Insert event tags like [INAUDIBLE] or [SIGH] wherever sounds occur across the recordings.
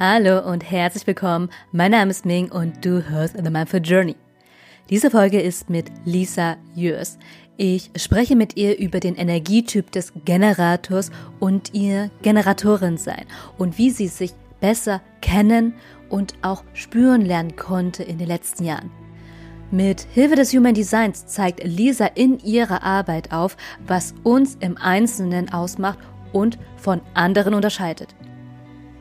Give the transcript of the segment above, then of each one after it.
Hallo und herzlich willkommen. Mein Name ist Ming und du hörst The Mindful Journey. Diese Folge ist mit Lisa Jörs. Ich spreche mit ihr über den Energietyp des Generators und ihr Generatorin sein und wie sie sich besser kennen und auch spüren lernen konnte in den letzten Jahren. Mit Hilfe des Human Designs zeigt Lisa in ihrer Arbeit auf, was uns im Einzelnen ausmacht und von anderen unterscheidet.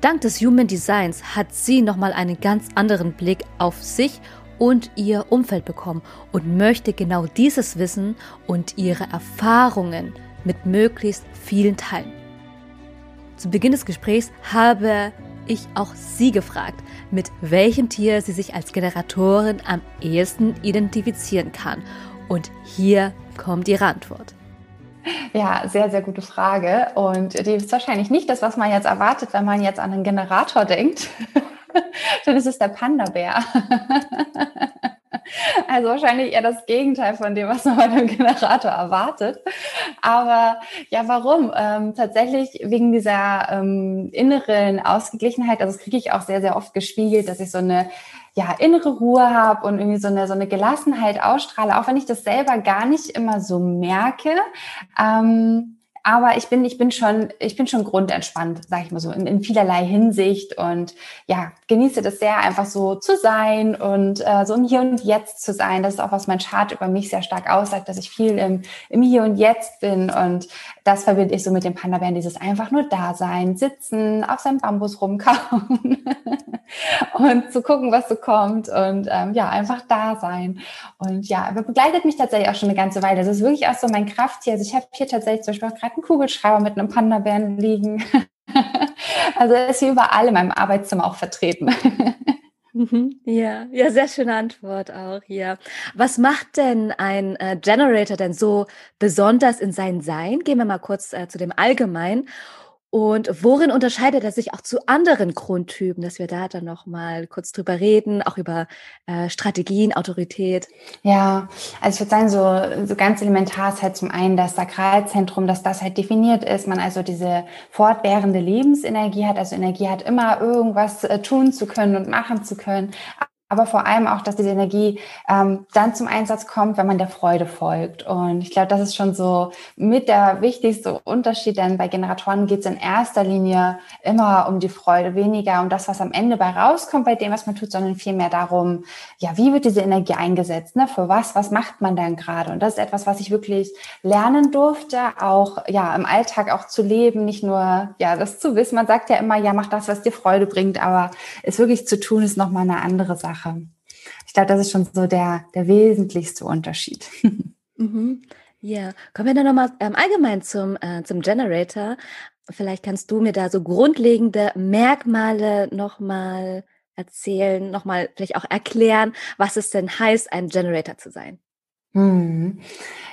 Dank des Human Designs hat sie nochmal einen ganz anderen Blick auf sich und ihr Umfeld bekommen und möchte genau dieses Wissen und ihre Erfahrungen mit möglichst vielen teilen. Zu Beginn des Gesprächs habe ich auch sie gefragt, mit welchem Tier sie sich als Generatorin am ehesten identifizieren kann. Und hier kommt ihre Antwort. Ja, sehr, sehr gute Frage. Und die ist wahrscheinlich nicht das, was man jetzt erwartet, wenn man jetzt an einen Generator denkt. [LAUGHS] Dann ist es der Panda-Bär. [LAUGHS] Also wahrscheinlich eher das Gegenteil von dem, was man bei einem Generator erwartet. Aber ja, warum? Ähm, tatsächlich wegen dieser ähm, inneren Ausgeglichenheit. Also das kriege ich auch sehr, sehr oft gespiegelt, dass ich so eine ja, innere Ruhe habe und irgendwie so eine, so eine Gelassenheit ausstrahle, auch wenn ich das selber gar nicht immer so merke. Ähm, aber ich bin, ich bin schon, ich bin schon grundentspannt, sage ich mal so, in, in vielerlei Hinsicht und ja, genieße das sehr, einfach so zu sein und äh, so im Hier und Jetzt zu sein. Das ist auch, was mein Chart über mich sehr stark aussagt, dass ich viel im, im Hier und Jetzt bin und das verbinde ich so mit dem Panda-Bären, dieses einfach nur da sein, sitzen, auf seinem Bambus rumkauen [LAUGHS] und zu gucken, was so kommt und ähm, ja, einfach da sein. Und ja, begleitet mich tatsächlich auch schon eine ganze Weile. Das ist wirklich auch so mein Krafttier. Also ich habe hier tatsächlich zum Beispiel auch gerade einen Kugelschreiber mit einem Panda-Bären liegen. [LAUGHS] also er ist hier überall in meinem Arbeitszimmer auch vertreten. [LAUGHS] Mhm. Ja, ja, sehr schöne Antwort auch hier. Was macht denn ein äh, Generator denn so besonders in sein Sein? Gehen wir mal kurz äh, zu dem Allgemeinen. Und worin unterscheidet er sich auch zu anderen Grundtypen, dass wir da dann noch mal kurz drüber reden, auch über äh, Strategien, Autorität? Ja, also ich würde sagen, so, so ganz elementar ist halt zum einen das Sakralzentrum, dass das halt definiert ist, man also diese fortwährende Lebensenergie hat, also Energie hat immer irgendwas äh, tun zu können und machen zu können, aber vor allem auch, dass diese Energie ähm, dann zum Einsatz kommt, wenn man der Freude folgt. Und ich glaube, das ist schon so mit der wichtigste Unterschied, denn bei Generatoren geht es in erster Linie immer um die Freude, weniger um das, was am Ende bei rauskommt bei dem, was man tut, sondern vielmehr darum, ja, wie wird diese Energie eingesetzt, ne? für was, was macht man dann gerade? Und das ist etwas, was ich wirklich lernen durfte, auch ja im Alltag auch zu leben, nicht nur ja das zu wissen. Man sagt ja immer, ja, mach das, was dir Freude bringt, aber es wirklich zu tun, ist nochmal eine andere Sache. Sache. Ich glaube, das ist schon so der, der wesentlichste Unterschied. [LAUGHS] Mhm. Ja, kommen wir dann nochmal ähm, allgemein zum, äh, zum Generator. Vielleicht kannst du mir da so grundlegende Merkmale nochmal erzählen, nochmal vielleicht auch erklären, was es denn heißt, ein Generator zu sein. Hm.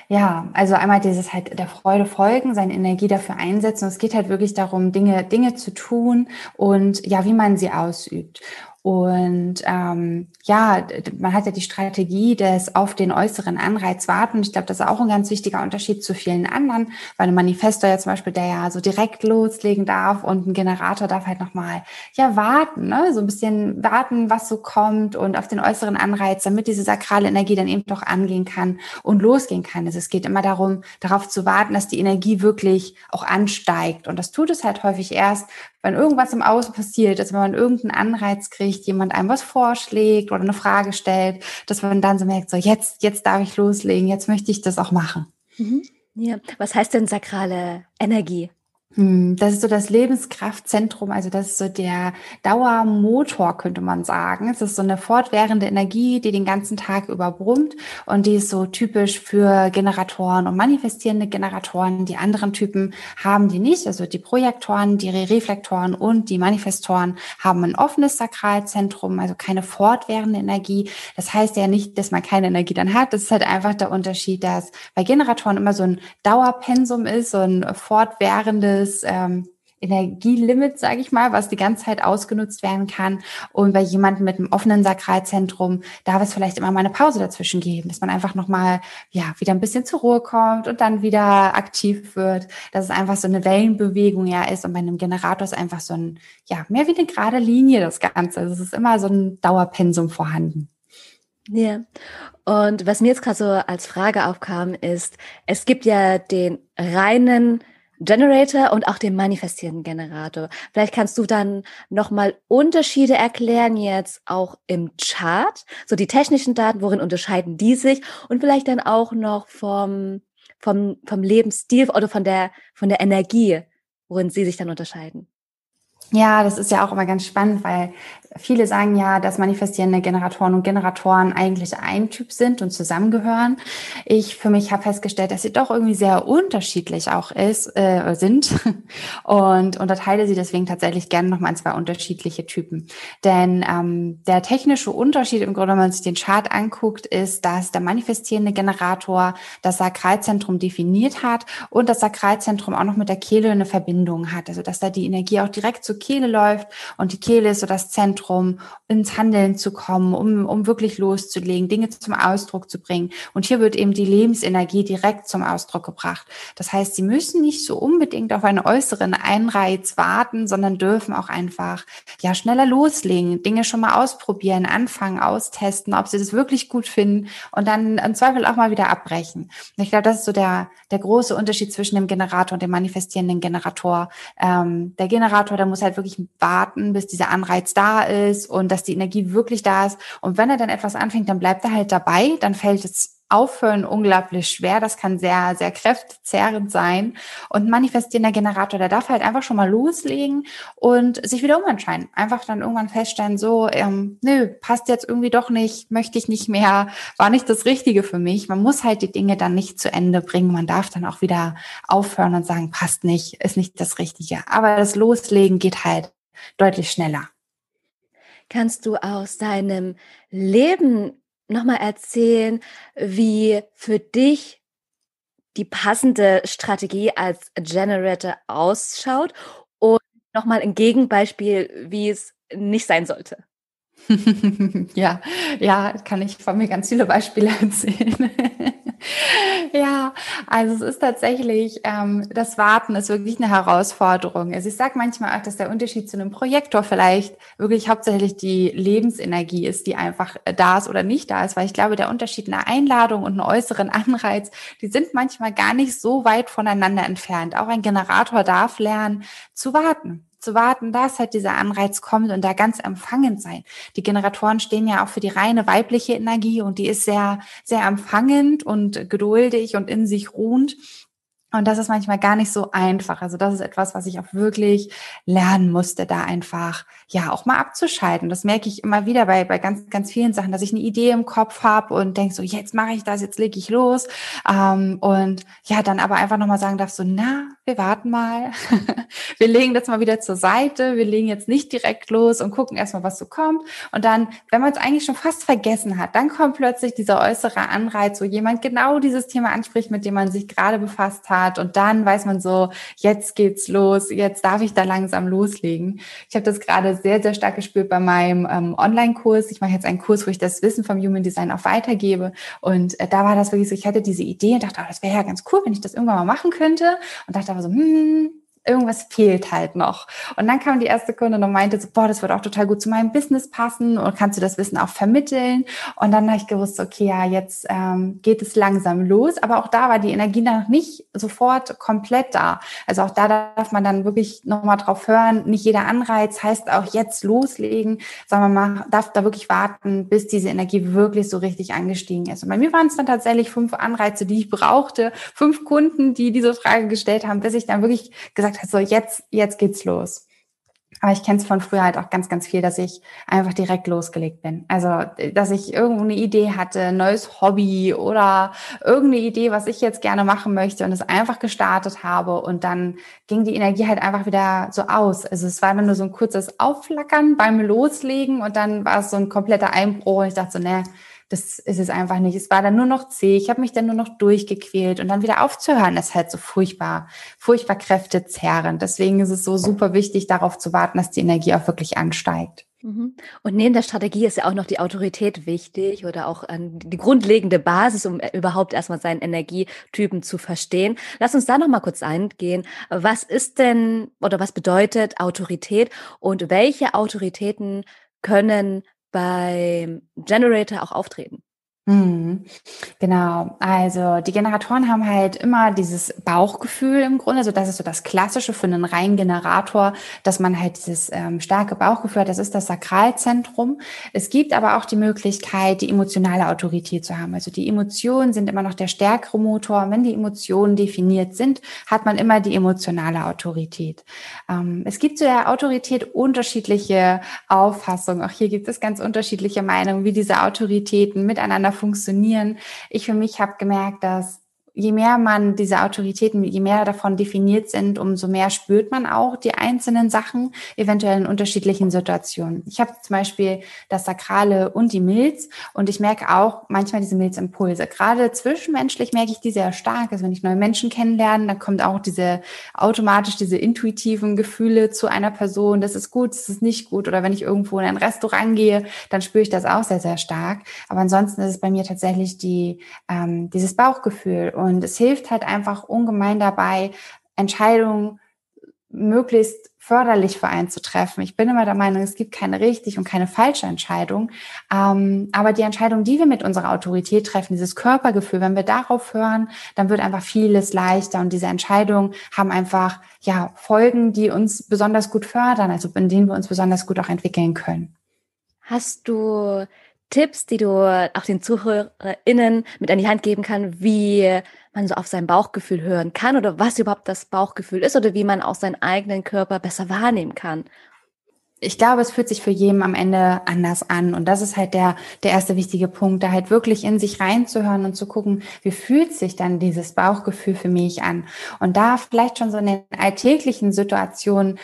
Ja, also einmal dieses halt der Freude folgen, seine Energie dafür einsetzen. Und es geht halt wirklich darum, Dinge, Dinge zu tun und ja, wie man sie ausübt. Und ähm, ja, man hat ja die Strategie des auf den äußeren Anreiz warten. Ich glaube, das ist auch ein ganz wichtiger Unterschied zu vielen anderen, weil ein Manifestor ja zum Beispiel, der ja so direkt loslegen darf und ein Generator darf halt nochmal ja warten, ne? so ein bisschen warten, was so kommt und auf den äußeren Anreiz, damit diese sakrale Energie dann eben doch angehen kann und losgehen kann. Also es geht immer darum, darauf zu warten, dass die Energie wirklich auch ansteigt. Und das tut es halt häufig erst, wenn irgendwas im Außen passiert, also wenn man irgendeinen Anreiz kriegt, jemand einem was vorschlägt oder eine Frage stellt, dass man dann so merkt, so jetzt, jetzt darf ich loslegen, jetzt möchte ich das auch machen. Mhm. Ja, was heißt denn sakrale Energie? Hm, das ist so das Lebenskraftzentrum, also das ist so der Dauermotor, könnte man sagen. Es ist so eine fortwährende Energie, die den ganzen Tag überbrummt und die ist so typisch für Generatoren und manifestierende Generatoren. Die anderen Typen haben die nicht, also die Projektoren, die Reflektoren und die Manifestoren haben ein offenes Sakralzentrum, also keine fortwährende Energie. Das heißt ja nicht, dass man keine Energie dann hat. Das ist halt einfach der Unterschied, dass bei Generatoren immer so ein Dauerpensum ist, so ein fortwährendes ähm, Energielimit, sage ich mal, was die ganze Zeit ausgenutzt werden kann. Und bei jemandem mit einem offenen Sakralzentrum darf es vielleicht immer mal eine Pause dazwischen geben, dass man einfach nochmal, ja, wieder ein bisschen zur Ruhe kommt und dann wieder aktiv wird, dass es einfach so eine Wellenbewegung ja ist. Und bei einem Generator ist einfach so ein, ja, mehr wie eine gerade Linie das Ganze. Also es ist immer so ein Dauerpensum vorhanden. Ja. Und was mir jetzt gerade so als Frage aufkam, ist, es gibt ja den reinen Generator und auch den manifestierenden Generator. Vielleicht kannst du dann nochmal Unterschiede erklären jetzt auch im Chart, so die technischen Daten, worin unterscheiden die sich und vielleicht dann auch noch vom, vom, vom Lebensstil oder von der, von der Energie, worin sie sich dann unterscheiden. Ja, das ist ja auch immer ganz spannend, weil viele sagen ja, dass manifestierende Generatoren und Generatoren eigentlich ein Typ sind und zusammengehören. Ich für mich habe festgestellt, dass sie doch irgendwie sehr unterschiedlich auch ist, äh, sind [LAUGHS] und unterteile sie deswegen tatsächlich gerne nochmal in zwei unterschiedliche Typen. Denn ähm, der technische Unterschied im Grunde, wenn man sich den Chart anguckt, ist, dass der manifestierende Generator das Sakralzentrum definiert hat und das Sakralzentrum auch noch mit der Kehle eine Verbindung hat. Also dass da die Energie auch direkt zur Kehle läuft und die Kehle ist so das Zentrum Zentrum, ins Handeln zu kommen, um, um wirklich loszulegen, Dinge zum Ausdruck zu bringen. Und hier wird eben die Lebensenergie direkt zum Ausdruck gebracht. Das heißt, Sie müssen nicht so unbedingt auf einen äußeren Einreiz warten, sondern dürfen auch einfach ja schneller loslegen, Dinge schon mal ausprobieren, anfangen, austesten, ob Sie das wirklich gut finden und dann im Zweifel auch mal wieder abbrechen. Und ich glaube, das ist so der, der große Unterschied zwischen dem Generator und dem manifestierenden Generator. Ähm, der Generator, der muss halt wirklich warten, bis dieser Anreiz da ist und dass die Energie wirklich da ist. Und wenn er dann etwas anfängt, dann bleibt er halt dabei, dann fällt es Aufhören unglaublich schwer. Das kann sehr, sehr kräftezehrend sein. Und manifestierender Generator, der darf halt einfach schon mal loslegen und sich wieder umentscheiden. Einfach dann irgendwann feststellen, so, ähm, nö, passt jetzt irgendwie doch nicht, möchte ich nicht mehr, war nicht das Richtige für mich. Man muss halt die Dinge dann nicht zu Ende bringen. Man darf dann auch wieder aufhören und sagen, passt nicht, ist nicht das Richtige. Aber das Loslegen geht halt deutlich schneller. Kannst du aus deinem Leben nochmal erzählen, wie für dich die passende Strategie als Generator ausschaut und nochmal ein Gegenbeispiel, wie es nicht sein sollte? [LAUGHS] ja, ja, kann ich von mir ganz viele Beispiele [LAUGHS] erzählen. [LAUGHS] ja, also es ist tatsächlich, ähm, das Warten ist wirklich eine Herausforderung. Also ich sage manchmal auch, dass der Unterschied zu einem Projektor vielleicht wirklich hauptsächlich die Lebensenergie ist, die einfach äh, da ist oder nicht da ist, weil ich glaube, der Unterschied einer Einladung und einem äußeren Anreiz, die sind manchmal gar nicht so weit voneinander entfernt. Auch ein Generator darf lernen zu warten zu warten, dass halt dieser Anreiz kommt und da ganz empfangend sein. Die Generatoren stehen ja auch für die reine weibliche Energie und die ist sehr, sehr empfangend und geduldig und in sich ruhend. Und das ist manchmal gar nicht so einfach. Also das ist etwas, was ich auch wirklich lernen musste, da einfach ja auch mal abzuschalten. Das merke ich immer wieder bei, bei ganz, ganz vielen Sachen, dass ich eine Idee im Kopf habe und denke so, jetzt mache ich das, jetzt lege ich los. Ähm, und ja, dann aber einfach nochmal sagen darf so, na, wir warten mal. [LAUGHS] wir legen das mal wieder zur Seite. Wir legen jetzt nicht direkt los und gucken erstmal, was so kommt. Und dann, wenn man es eigentlich schon fast vergessen hat, dann kommt plötzlich dieser äußere Anreiz, wo jemand genau dieses Thema anspricht, mit dem man sich gerade befasst hat und dann weiß man so, jetzt geht's los, jetzt darf ich da langsam loslegen. Ich habe das gerade sehr, sehr stark gespürt bei meinem ähm, Online-Kurs. Ich mache jetzt einen Kurs, wo ich das Wissen vom Human Design auch weitergebe und äh, da war das wirklich so, ich hatte diese Idee und dachte, oh, das wäre ja ganz cool, wenn ich das irgendwann mal machen könnte und dachte so, hm, irgendwas fehlt halt noch. Und dann kam die erste Kundin und meinte so, boah, das wird auch total gut zu meinem Business passen und kannst du das Wissen auch vermitteln? Und dann habe ich gewusst, okay, ja, jetzt ähm, geht es langsam los. Aber auch da war die Energie noch nicht sofort komplett da. Also auch da darf man dann wirklich nochmal drauf hören. Nicht jeder Anreiz heißt auch jetzt loslegen, sondern man darf da wirklich warten, bis diese Energie wirklich so richtig angestiegen ist. Und bei mir waren es dann tatsächlich fünf Anreize, die ich brauchte, fünf Kunden, die diese Frage gestellt haben, bis ich dann wirklich gesagt gesagt hat, so jetzt, jetzt geht's los. Aber ich kenne es von früher halt auch ganz, ganz viel, dass ich einfach direkt losgelegt bin. Also, dass ich irgendeine Idee hatte, neues Hobby oder irgendeine Idee, was ich jetzt gerne machen möchte und es einfach gestartet habe und dann ging die Energie halt einfach wieder so aus. Also es war immer nur so ein kurzes Aufflackern beim Loslegen und dann war es so ein kompletter Einbruch und ich dachte so, ne, das ist es einfach nicht. Es war dann nur noch zäh, ich habe mich dann nur noch durchgequält und dann wieder aufzuhören, ist halt so furchtbar, furchtbar kräftezerrend. Deswegen ist es so super wichtig, darauf zu warten, dass die Energie auch wirklich ansteigt. Mhm. Und neben der Strategie ist ja auch noch die Autorität wichtig oder auch die grundlegende Basis, um überhaupt erstmal seinen Energietypen zu verstehen. Lass uns da noch mal kurz eingehen. Was ist denn oder was bedeutet Autorität und welche Autoritäten können beim Generator auch auftreten? Mhm. Genau, also die Generatoren haben halt immer dieses Bauchgefühl im Grunde, also das ist so das Klassische für einen reinen Generator, dass man halt dieses ähm, starke Bauchgefühl hat, das ist das Sakralzentrum. Es gibt aber auch die Möglichkeit, die emotionale Autorität zu haben. Also die Emotionen sind immer noch der stärkere Motor. Wenn die Emotionen definiert sind, hat man immer die emotionale Autorität. Ähm, es gibt zu der Autorität unterschiedliche Auffassungen. Auch hier gibt es ganz unterschiedliche Meinungen, wie diese Autoritäten miteinander funktionieren. Ich für mich habe gemerkt, dass je mehr man diese Autoritäten, je mehr davon definiert sind, umso mehr spürt man auch die einzelnen Sachen, eventuell in unterschiedlichen Situationen. Ich habe zum Beispiel das Sakrale und die Milz und ich merke auch manchmal diese Milzimpulse. Gerade zwischenmenschlich merke ich die sehr stark. Also wenn ich neue Menschen kennenlerne, dann kommt auch diese automatisch diese intuitiven Gefühle zu einer Person. Das ist gut, das ist nicht gut. Oder wenn ich irgendwo in ein Restaurant gehe, dann spüre ich das auch sehr, sehr stark. Aber ansonsten ist es bei mir tatsächlich die, ähm, dieses Bauchgefühl und es hilft halt einfach ungemein dabei, Entscheidungen möglichst förderlich für einen zu treffen. Ich bin immer der Meinung, es gibt keine richtig und keine falsche Entscheidung. Ähm, aber die Entscheidung, die wir mit unserer Autorität treffen, dieses Körpergefühl, wenn wir darauf hören, dann wird einfach vieles leichter. Und diese Entscheidungen haben einfach, ja, Folgen, die uns besonders gut fördern, also in denen wir uns besonders gut auch entwickeln können. Hast du Tipps, die du auch den ZuhörerInnen mit an die Hand geben kann, wie man so auf sein Bauchgefühl hören kann oder was überhaupt das Bauchgefühl ist oder wie man auch seinen eigenen Körper besser wahrnehmen kann? ich glaube, es fühlt sich für jeden am Ende anders an. Und das ist halt der, der erste wichtige Punkt, da halt wirklich in sich reinzuhören und zu gucken, wie fühlt sich dann dieses Bauchgefühl für mich an? Und da vielleicht schon so in den alltäglichen Situationen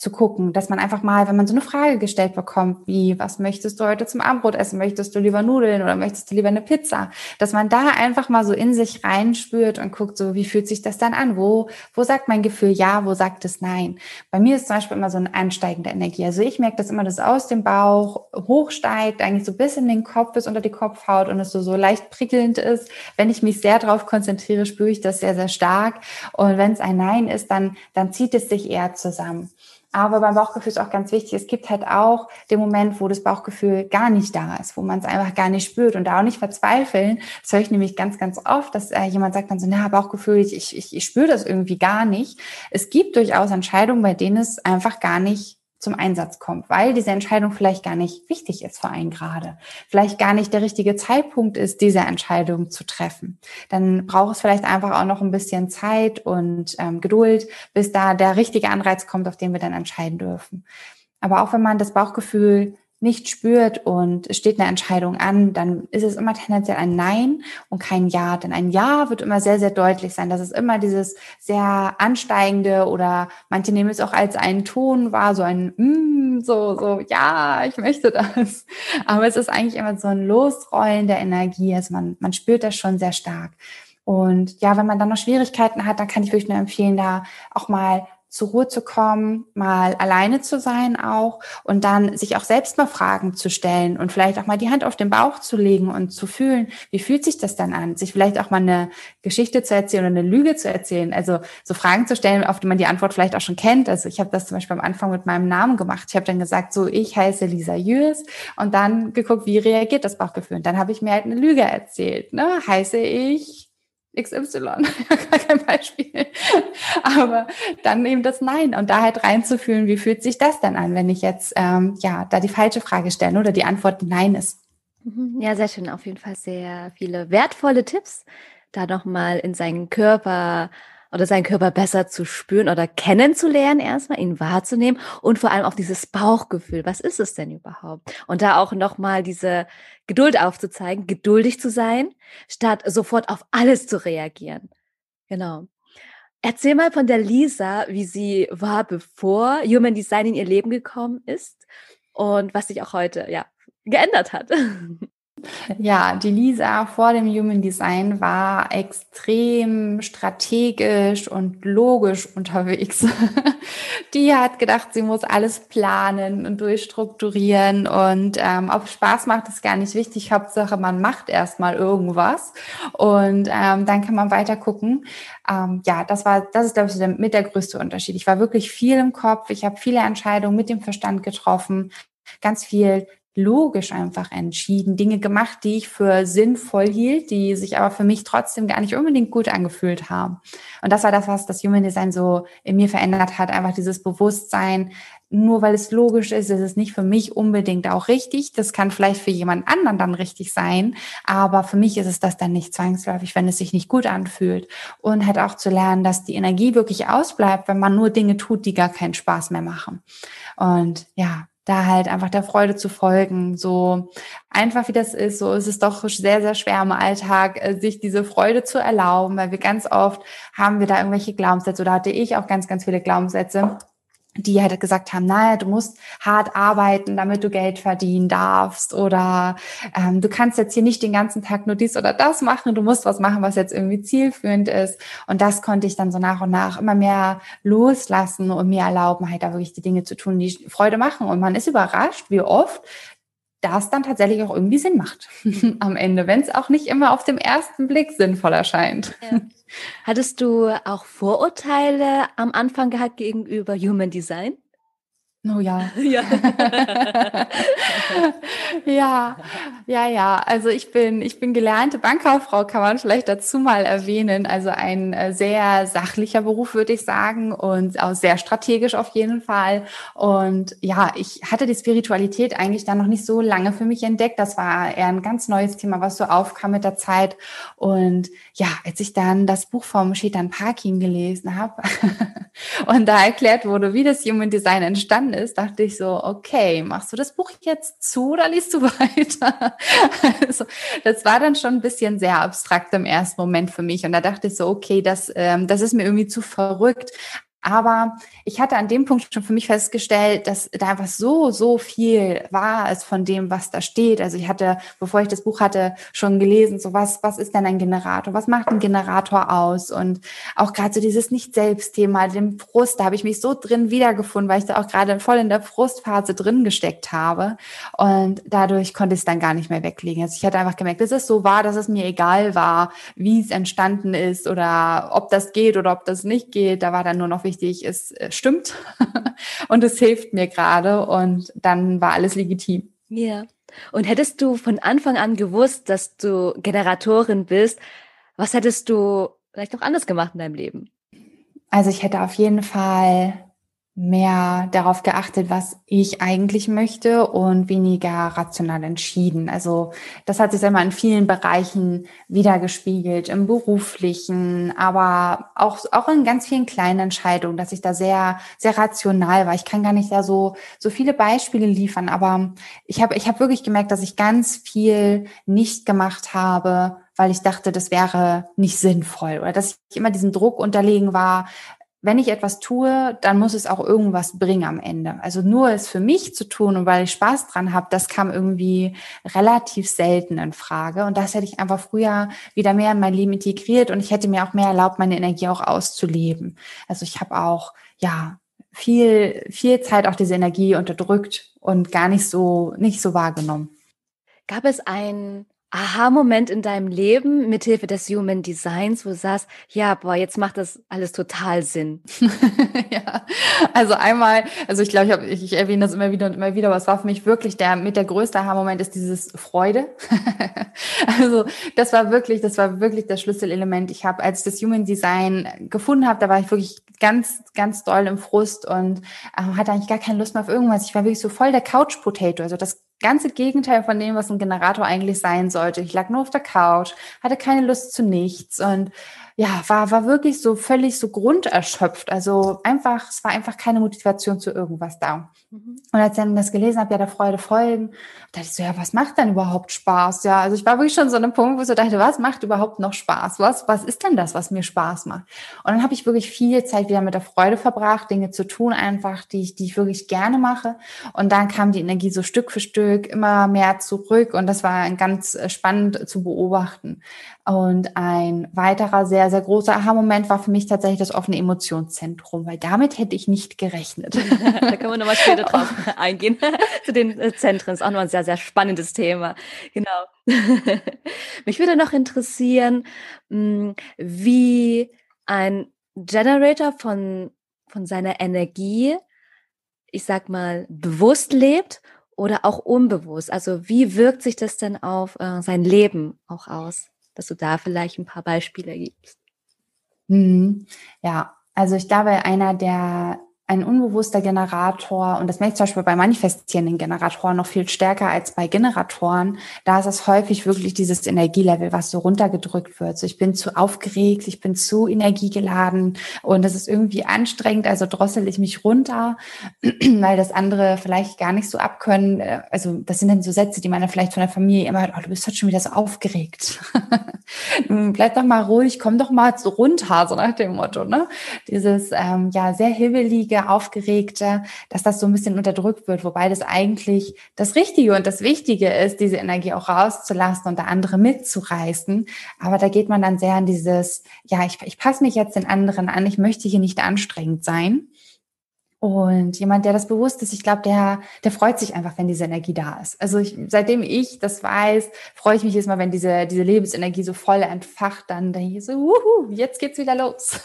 zu gucken, dass man einfach mal, wenn man so eine Frage gestellt bekommt, wie, was möchtest du heute zum Abendbrot essen? Möchtest du lieber Nudeln oder möchtest du lieber eine Pizza? Dass man da einfach mal so in sich reinspürt und guckt, so, wie fühlt sich das dann an? Wo, wo sagt mein Gefühl ja, wo sagt es nein? Bei mir ist zum Beispiel immer so eine ansteigende Energie. Also ich merke das immer, dass aus dem Bauch hochsteigt, eigentlich so bis in den Kopf, bis unter die Kopfhaut und es so, so leicht prickelnd ist. Wenn ich mich sehr darauf konzentriere, spüre ich das sehr, sehr stark. Und wenn es ein Nein ist, dann, dann zieht es sich eher zusammen. Aber beim Bauchgefühl ist auch ganz wichtig, es gibt halt auch den Moment, wo das Bauchgefühl gar nicht da ist, wo man es einfach gar nicht spürt und da auch nicht verzweifeln. Das höre ich nämlich ganz, ganz oft, dass äh, jemand sagt dann so, na, Bauchgefühl, ich, ich, ich spüre das irgendwie gar nicht. Es gibt durchaus Entscheidungen, bei denen es einfach gar nicht zum Einsatz kommt, weil diese Entscheidung vielleicht gar nicht wichtig ist für einen gerade, vielleicht gar nicht der richtige Zeitpunkt ist, diese Entscheidung zu treffen. Dann braucht es vielleicht einfach auch noch ein bisschen Zeit und ähm, Geduld, bis da der richtige Anreiz kommt, auf den wir dann entscheiden dürfen. Aber auch wenn man das Bauchgefühl nicht spürt und es steht eine Entscheidung an, dann ist es immer tendenziell ein Nein und kein Ja. Denn ein Ja wird immer sehr, sehr deutlich sein. Das ist immer dieses sehr ansteigende oder manche nehmen es auch als einen Ton wahr, so ein mm, so, so, ja, ich möchte das. Aber es ist eigentlich immer so ein Losrollen der Energie. Also man, man spürt das schon sehr stark. Und ja, wenn man dann noch Schwierigkeiten hat, dann kann ich wirklich nur empfehlen, da auch mal zur Ruhe zu kommen, mal alleine zu sein auch und dann sich auch selbst mal Fragen zu stellen und vielleicht auch mal die Hand auf den Bauch zu legen und zu fühlen, wie fühlt sich das dann an, sich vielleicht auch mal eine Geschichte zu erzählen oder eine Lüge zu erzählen, also so Fragen zu stellen, auf die man die Antwort vielleicht auch schon kennt. Also ich habe das zum Beispiel am Anfang mit meinem Namen gemacht. Ich habe dann gesagt, so ich heiße Lisa Jürs und dann geguckt, wie reagiert das Bauchgefühl. Und dann habe ich mir halt eine Lüge erzählt. Ne? Heiße ich XY, [LAUGHS] gar kein Beispiel. Aber dann eben das Nein und da halt reinzufühlen, wie fühlt sich das dann an, wenn ich jetzt ähm, ja da die falsche Frage stelle oder die Antwort Nein ist. Mhm. Ja, sehr schön. Auf jeden Fall sehr viele wertvolle Tipps, da nochmal in seinen Körper oder seinen Körper besser zu spüren oder kennenzulernen erstmal, ihn wahrzunehmen und vor allem auch dieses Bauchgefühl. Was ist es denn überhaupt? Und da auch nochmal diese Geduld aufzuzeigen, geduldig zu sein, statt sofort auf alles zu reagieren. Genau. Erzähl mal von der Lisa, wie sie war, bevor Human Design in ihr Leben gekommen ist und was sich auch heute, ja, geändert hat. [LAUGHS] Ja, die Lisa vor dem Human Design war extrem strategisch und logisch unterwegs. [LAUGHS] die hat gedacht, sie muss alles planen und durchstrukturieren und ähm, ob Spaß macht, ist gar nicht wichtig. Hauptsache, man macht erstmal irgendwas und ähm, dann kann man weiter gucken. Ähm, ja, das war, das ist glaube ich mit der größte Unterschied. Ich war wirklich viel im Kopf. Ich habe viele Entscheidungen mit dem Verstand getroffen ganz viel logisch einfach entschieden, Dinge gemacht, die ich für sinnvoll hielt, die sich aber für mich trotzdem gar nicht unbedingt gut angefühlt haben. Und das war das, was das Human Design so in mir verändert hat, einfach dieses Bewusstsein, nur weil es logisch ist, ist es nicht für mich unbedingt auch richtig. Das kann vielleicht für jemand anderen dann richtig sein, aber für mich ist es das dann nicht zwangsläufig, wenn es sich nicht gut anfühlt. Und halt auch zu lernen, dass die Energie wirklich ausbleibt, wenn man nur Dinge tut, die gar keinen Spaß mehr machen. Und ja, da halt einfach der Freude zu folgen. So einfach wie das ist, so ist es doch sehr, sehr schwer im Alltag, äh, sich diese Freude zu erlauben, weil wir ganz oft haben wir da irgendwelche Glaubenssätze oder hatte ich auch ganz, ganz viele Glaubenssätze die halt gesagt haben, naja, du musst hart arbeiten, damit du Geld verdienen darfst oder ähm, du kannst jetzt hier nicht den ganzen Tag nur dies oder das machen, du musst was machen, was jetzt irgendwie zielführend ist. Und das konnte ich dann so nach und nach immer mehr loslassen und mir erlauben, halt da wirklich die Dinge zu tun, die Freude machen. Und man ist überrascht, wie oft das dann tatsächlich auch irgendwie Sinn macht [LAUGHS] am Ende, wenn es auch nicht immer auf dem ersten Blick sinnvoll erscheint. Ja. Hattest du auch Vorurteile am Anfang gehabt gegenüber Human Design? Oh ja. [LAUGHS] Ja. [LAUGHS] ja, ja, ja. Also ich bin, ich bin gelernte Bankkauffrau, kann man vielleicht dazu mal erwähnen. Also ein äh, sehr sachlicher Beruf, würde ich sagen, und auch sehr strategisch auf jeden Fall. Und ja, ich hatte die Spiritualität eigentlich dann noch nicht so lange für mich entdeckt. Das war eher ein ganz neues Thema, was so aufkam mit der Zeit. Und ja, als ich dann das Buch vom Shetan Parkin gelesen habe [LAUGHS] und da erklärt wurde, wie das Human Design entstanden entstanden ist, dachte ich so, okay, machst du das Buch jetzt zu oder liest du [LAUGHS] weiter? also, das war dann schon ein bisschen sehr abstrakt im ersten Moment für mich. Und da dachte ich so, okay, das, ähm, das ist mir irgendwie zu verrückt. Aber ich hatte an dem Punkt schon für mich festgestellt, dass da einfach so, so viel war es von dem, was da steht. Also ich hatte, bevor ich das Buch hatte, schon gelesen, so was, was ist denn ein Generator? Was macht ein Generator aus? Und auch gerade so dieses Nicht-Selbst-Thema, dem Frust, da habe ich mich so drin wiedergefunden, weil ich da auch gerade voll in der Frustphase drin gesteckt habe. Und dadurch konnte ich es dann gar nicht mehr weglegen. Also ich hatte einfach gemerkt, dass es so war, dass es mir egal war, wie es entstanden ist oder ob das geht oder ob das nicht geht. Da war dann nur noch wichtig, es äh, stimmt [LAUGHS] und es hilft mir gerade und dann war alles legitim. Ja. Und hättest du von Anfang an gewusst, dass du Generatorin bist, was hättest du vielleicht noch anders gemacht in deinem Leben? Also ich hätte auf jeden Fall mehr darauf geachtet, was ich eigentlich möchte und weniger rational entschieden. Also das hat sich immer in vielen Bereichen wiedergespiegelt, im beruflichen, aber auch, auch in ganz vielen kleinen Entscheidungen, dass ich da sehr, sehr rational war. Ich kann gar nicht da so, so viele Beispiele liefern, aber ich habe ich hab wirklich gemerkt, dass ich ganz viel nicht gemacht habe, weil ich dachte, das wäre nicht sinnvoll oder dass ich immer diesem Druck unterlegen war, wenn ich etwas tue, dann muss es auch irgendwas bringen am Ende. Also nur es für mich zu tun und weil ich Spaß dran habe, das kam irgendwie relativ selten in Frage. Und das hätte ich einfach früher wieder mehr in mein Leben integriert und ich hätte mir auch mehr erlaubt, meine Energie auch auszuleben. Also ich habe auch, ja, viel, viel Zeit auch diese Energie unterdrückt und gar nicht so, nicht so wahrgenommen. Gab es ein Aha-Moment in deinem Leben mithilfe des Human Designs, wo du sagst, ja, boah, jetzt macht das alles total Sinn? [LAUGHS] ja, also einmal, also ich glaube, ich, hab, ich, ich erwähne das immer wieder und immer wieder, aber es war für mich wirklich der mit der größte Aha-Moment ist dieses Freude. [LAUGHS] also das war wirklich, das war wirklich das Schlüsselelement. Ich habe, als ich das Human Design gefunden habe, da war ich wirklich ganz, ganz doll im Frust und äh, hatte eigentlich gar keine Lust mehr auf irgendwas. Ich war wirklich so voll der Couch-Potato. Also das ganze Gegenteil von dem, was ein Generator eigentlich sein sollte. Ich lag nur auf der Couch, hatte keine Lust zu nichts und ja, war, war wirklich so völlig so grunderschöpft. Also einfach, es war einfach keine Motivation zu irgendwas da. Mhm. Und als ich dann das gelesen habe, ja, der Freude folgen, dachte ich so, ja, was macht denn überhaupt Spaß? Ja, also ich war wirklich schon so an einem Punkt, wo ich so dachte, was macht überhaupt noch Spaß? Was, was ist denn das, was mir Spaß macht? Und dann habe ich wirklich viel Zeit wieder mit der Freude verbracht, Dinge zu tun einfach, die ich, die ich wirklich gerne mache. Und dann kam die Energie so Stück für Stück immer mehr zurück und das war ganz äh, spannend zu beobachten. Und ein weiterer sehr, sehr großer Aha-Moment war für mich tatsächlich das offene Emotionszentrum, weil damit hätte ich nicht gerechnet. [LAUGHS] da können wir nochmal später drauf [LAUGHS] eingehen, [LAUGHS] zu den äh, Zentren. Ist auch noch ein sehr, sehr spannendes Thema. Genau. [LAUGHS] Mich würde noch interessieren, hm, wie ein Generator von, von seiner Energie, ich sag mal, bewusst lebt oder auch unbewusst. Also wie wirkt sich das denn auf äh, sein Leben auch aus? dass du da vielleicht ein paar Beispiele gibst. Mhm. Ja, also ich glaube, einer der ein unbewusster Generator, und das merke ich zum Beispiel bei manifestierenden Generatoren noch viel stärker als bei Generatoren, da ist es häufig wirklich dieses Energielevel, was so runtergedrückt wird. So, ich bin zu aufgeregt, ich bin zu energiegeladen und das ist irgendwie anstrengend, also drossel ich mich runter, [CLEARS THROAT] weil das andere vielleicht gar nicht so abkönnen. Also das sind dann so Sätze, die man dann vielleicht von der Familie immer hört, oh, du bist heute schon wieder so aufgeregt. [LAUGHS] Bleib doch mal ruhig, komm doch mal runter, so nach dem Motto. Ne? Dieses ähm, ja sehr hibbelige, Aufgeregte, dass das so ein bisschen unterdrückt wird, wobei das eigentlich das Richtige und das Wichtige ist, diese Energie auch rauszulassen und da andere mitzureißen. Aber da geht man dann sehr an dieses, ja, ich, ich passe mich jetzt den anderen an, ich möchte hier nicht anstrengend sein. Und jemand, der das bewusst ist, ich glaube, der, der freut sich einfach, wenn diese Energie da ist. Also ich, seitdem ich das weiß, freue ich mich jedes Mal, wenn diese, diese Lebensenergie so voll entfacht, dann denke ich so, wuhu, jetzt geht's wieder los.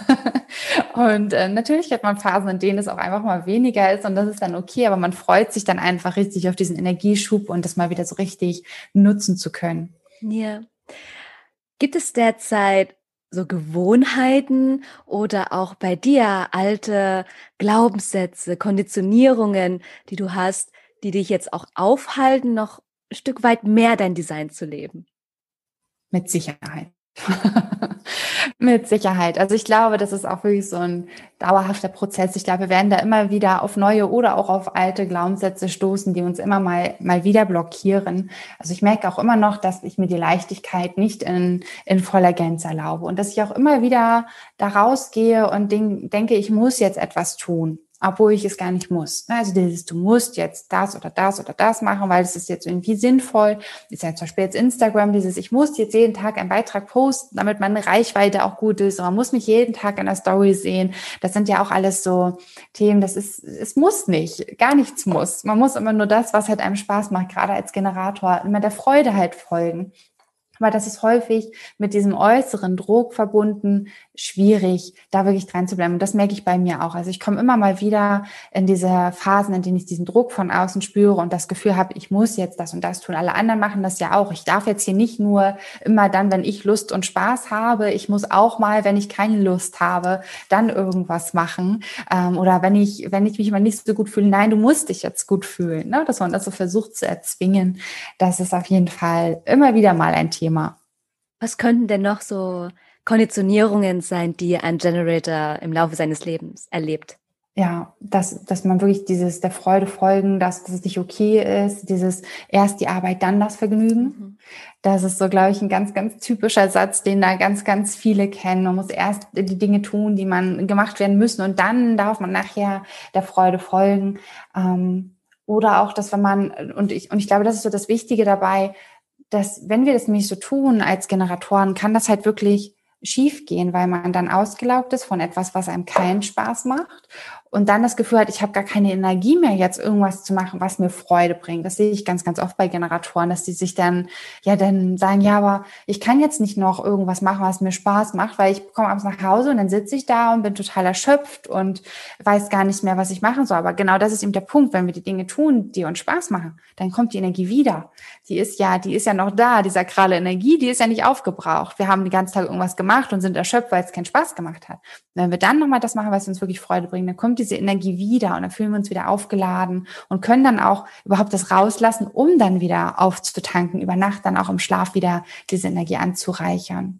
[LAUGHS] und äh, natürlich hat man Phasen, in denen es auch einfach mal weniger ist und das ist dann okay, aber man freut sich dann einfach richtig auf diesen Energieschub und das mal wieder so richtig nutzen zu können. Ja. Gibt es derzeit so Gewohnheiten oder auch bei dir alte Glaubenssätze, Konditionierungen, die du hast, die dich jetzt auch aufhalten, noch ein Stück weit mehr dein Design zu leben? Mit Sicherheit. [LAUGHS] Mit Sicherheit. Also ich glaube, das ist auch wirklich so ein dauerhafter Prozess. Ich glaube, wir werden da immer wieder auf neue oder auch auf alte Glaubenssätze stoßen, die uns immer mal, mal wieder blockieren. Also ich merke auch immer noch, dass ich mir die Leichtigkeit nicht in, in voller Gänze erlaube und dass ich auch immer wieder da rausgehe und denke, ich muss jetzt etwas tun obwohl ich es gar nicht muss. Also dieses, du musst jetzt das oder das oder das machen, weil es ist jetzt irgendwie sinnvoll. Ist ja zum Beispiel jetzt Instagram, dieses, ich muss jetzt jeden Tag einen Beitrag posten, damit meine Reichweite auch gut ist. Und man muss mich jeden Tag in der Story sehen. Das sind ja auch alles so Themen, das ist, es muss nicht, gar nichts muss. Man muss immer nur das, was halt einem Spaß macht, gerade als Generator, immer der Freude halt folgen. Aber das ist häufig mit diesem äußeren Druck verbunden, schwierig, da wirklich dran zu bleiben. Und das merke ich bei mir auch. Also ich komme immer mal wieder in diese Phasen, in denen ich diesen Druck von außen spüre und das Gefühl habe, ich muss jetzt das und das tun. Alle anderen machen das ja auch. Ich darf jetzt hier nicht nur immer dann, wenn ich Lust und Spaß habe. Ich muss auch mal, wenn ich keine Lust habe, dann irgendwas machen. Ähm, oder wenn ich, wenn ich mich mal nicht so gut fühle, nein, du musst dich jetzt gut fühlen. Ne? Dass man das so versucht zu erzwingen. Das ist auf jeden Fall immer wieder mal ein Thema. Was könnten denn noch so Konditionierungen sein, die ein Generator im Laufe seines Lebens erlebt. Ja, dass, dass man wirklich dieses der Freude folgen, dass, dass es nicht okay ist, dieses erst die Arbeit, dann das Vergnügen. Mhm. Das ist so, glaube ich, ein ganz, ganz typischer Satz, den da ganz, ganz viele kennen. Man muss erst die Dinge tun, die man gemacht werden müssen und dann darf man nachher der Freude folgen. Ähm, oder auch, dass wenn man, und ich, und ich glaube, das ist so das Wichtige dabei, dass wenn wir das nämlich so tun als Generatoren, kann das halt wirklich schiefgehen, weil man dann ausgelaugt ist von etwas, was einem keinen Spaß macht und dann das Gefühl hat, ich habe gar keine Energie mehr, jetzt irgendwas zu machen, was mir Freude bringt. Das sehe ich ganz, ganz oft bei Generatoren, dass die sich dann, ja, dann sagen, ja, aber ich kann jetzt nicht noch irgendwas machen, was mir Spaß macht, weil ich komme abends nach Hause und dann sitze ich da und bin total erschöpft und weiß gar nicht mehr, was ich machen soll. Aber genau das ist eben der Punkt, wenn wir die Dinge tun, die uns Spaß machen, dann kommt die Energie wieder. Die ist ja, die ist ja noch da, die sakrale Energie, die ist ja nicht aufgebraucht. Wir haben den ganzen Tag irgendwas gemacht und sind erschöpft, weil es keinen Spaß gemacht hat. Und wenn wir dann nochmal das machen, was uns wirklich Freude bringt, dann kommt die diese Energie wieder und dann fühlen wir uns wieder aufgeladen und können dann auch überhaupt das rauslassen, um dann wieder aufzutanken, über Nacht dann auch im Schlaf wieder diese Energie anzureichern.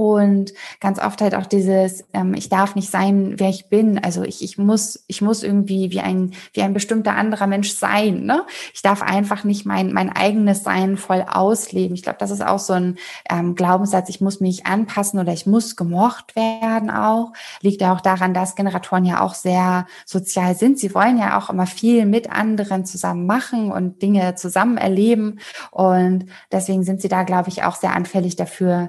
Und ganz oft halt auch dieses, ähm, ich darf nicht sein, wer ich bin. Also ich, ich muss, ich muss irgendwie wie ein, wie ein bestimmter anderer Mensch sein. Ne? Ich darf einfach nicht mein, mein eigenes Sein voll ausleben. Ich glaube, das ist auch so ein ähm, Glaubenssatz, ich muss mich anpassen oder ich muss gemocht werden auch. Liegt ja auch daran, dass Generatoren ja auch sehr sozial sind. Sie wollen ja auch immer viel mit anderen zusammen machen und Dinge zusammen erleben. Und deswegen sind sie da, glaube ich, auch sehr anfällig dafür,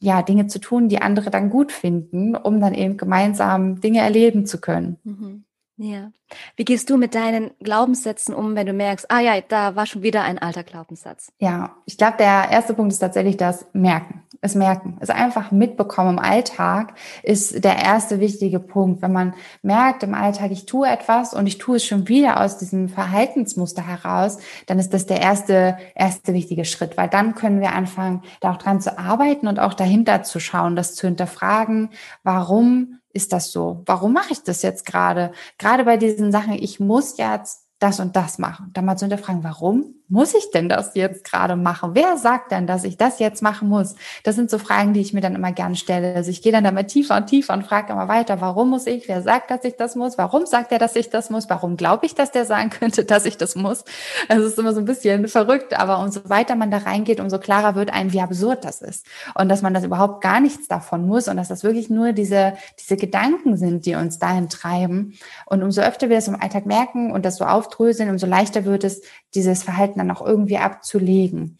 ja, Dinge zu tun, die andere dann gut finden, um dann eben gemeinsam Dinge erleben zu können. Mhm. Ja. Wie gehst du mit deinen Glaubenssätzen um, wenn du merkst, ah ja, da war schon wieder ein alter Glaubenssatz? Ja, ich glaube, der erste Punkt ist tatsächlich das Merken. Es merken. Es einfach mitbekommen im Alltag ist der erste wichtige Punkt. Wenn man merkt im Alltag, ich tue etwas und ich tue es schon wieder aus diesem Verhaltensmuster heraus, dann ist das der erste, erste wichtige Schritt, weil dann können wir anfangen, da auch dran zu arbeiten und auch dahinter zu schauen, das zu hinterfragen, warum ist das so? Warum mache ich das jetzt gerade? Gerade bei diesen Sachen, ich muss jetzt das und das machen. Da mal zu hinterfragen, warum? Muss ich denn das jetzt gerade machen? Wer sagt denn, dass ich das jetzt machen muss? Das sind so Fragen, die ich mir dann immer gerne stelle. Also ich gehe dann immer tiefer und tiefer und frage immer weiter, warum muss ich? Wer sagt, dass ich das muss? Warum sagt er, dass ich das muss? Warum glaube ich, dass der sagen könnte, [LAUGHS] dass ich das muss? Also es ist immer so ein bisschen verrückt, aber umso weiter man da reingeht, umso klarer wird ein, wie absurd das ist. Und dass man das überhaupt gar nichts davon muss und dass das wirklich nur diese, diese Gedanken sind, die uns dahin treiben. Und umso öfter wir das im Alltag merken und das so aufdröseln, umso leichter wird es, dieses Verhalten dann auch irgendwie abzulegen.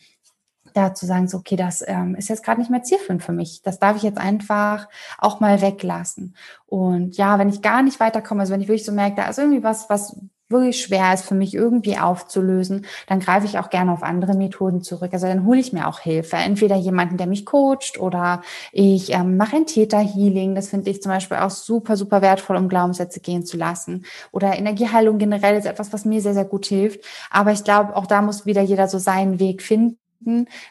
Da zu sagen, so, okay, das ähm, ist jetzt gerade nicht mehr zielführend für mich. Das darf ich jetzt einfach auch mal weglassen. Und ja, wenn ich gar nicht weiterkomme, also wenn ich wirklich so merke, da ist irgendwie was, was wirklich schwer ist für mich irgendwie aufzulösen, dann greife ich auch gerne auf andere Methoden zurück. Also dann hole ich mir auch Hilfe. Entweder jemanden, der mich coacht oder ich ähm, mache ein Täter-Healing. Das finde ich zum Beispiel auch super, super wertvoll, um Glaubenssätze gehen zu lassen. Oder Energieheilung generell ist etwas, was mir sehr, sehr gut hilft. Aber ich glaube, auch da muss wieder jeder so seinen Weg finden.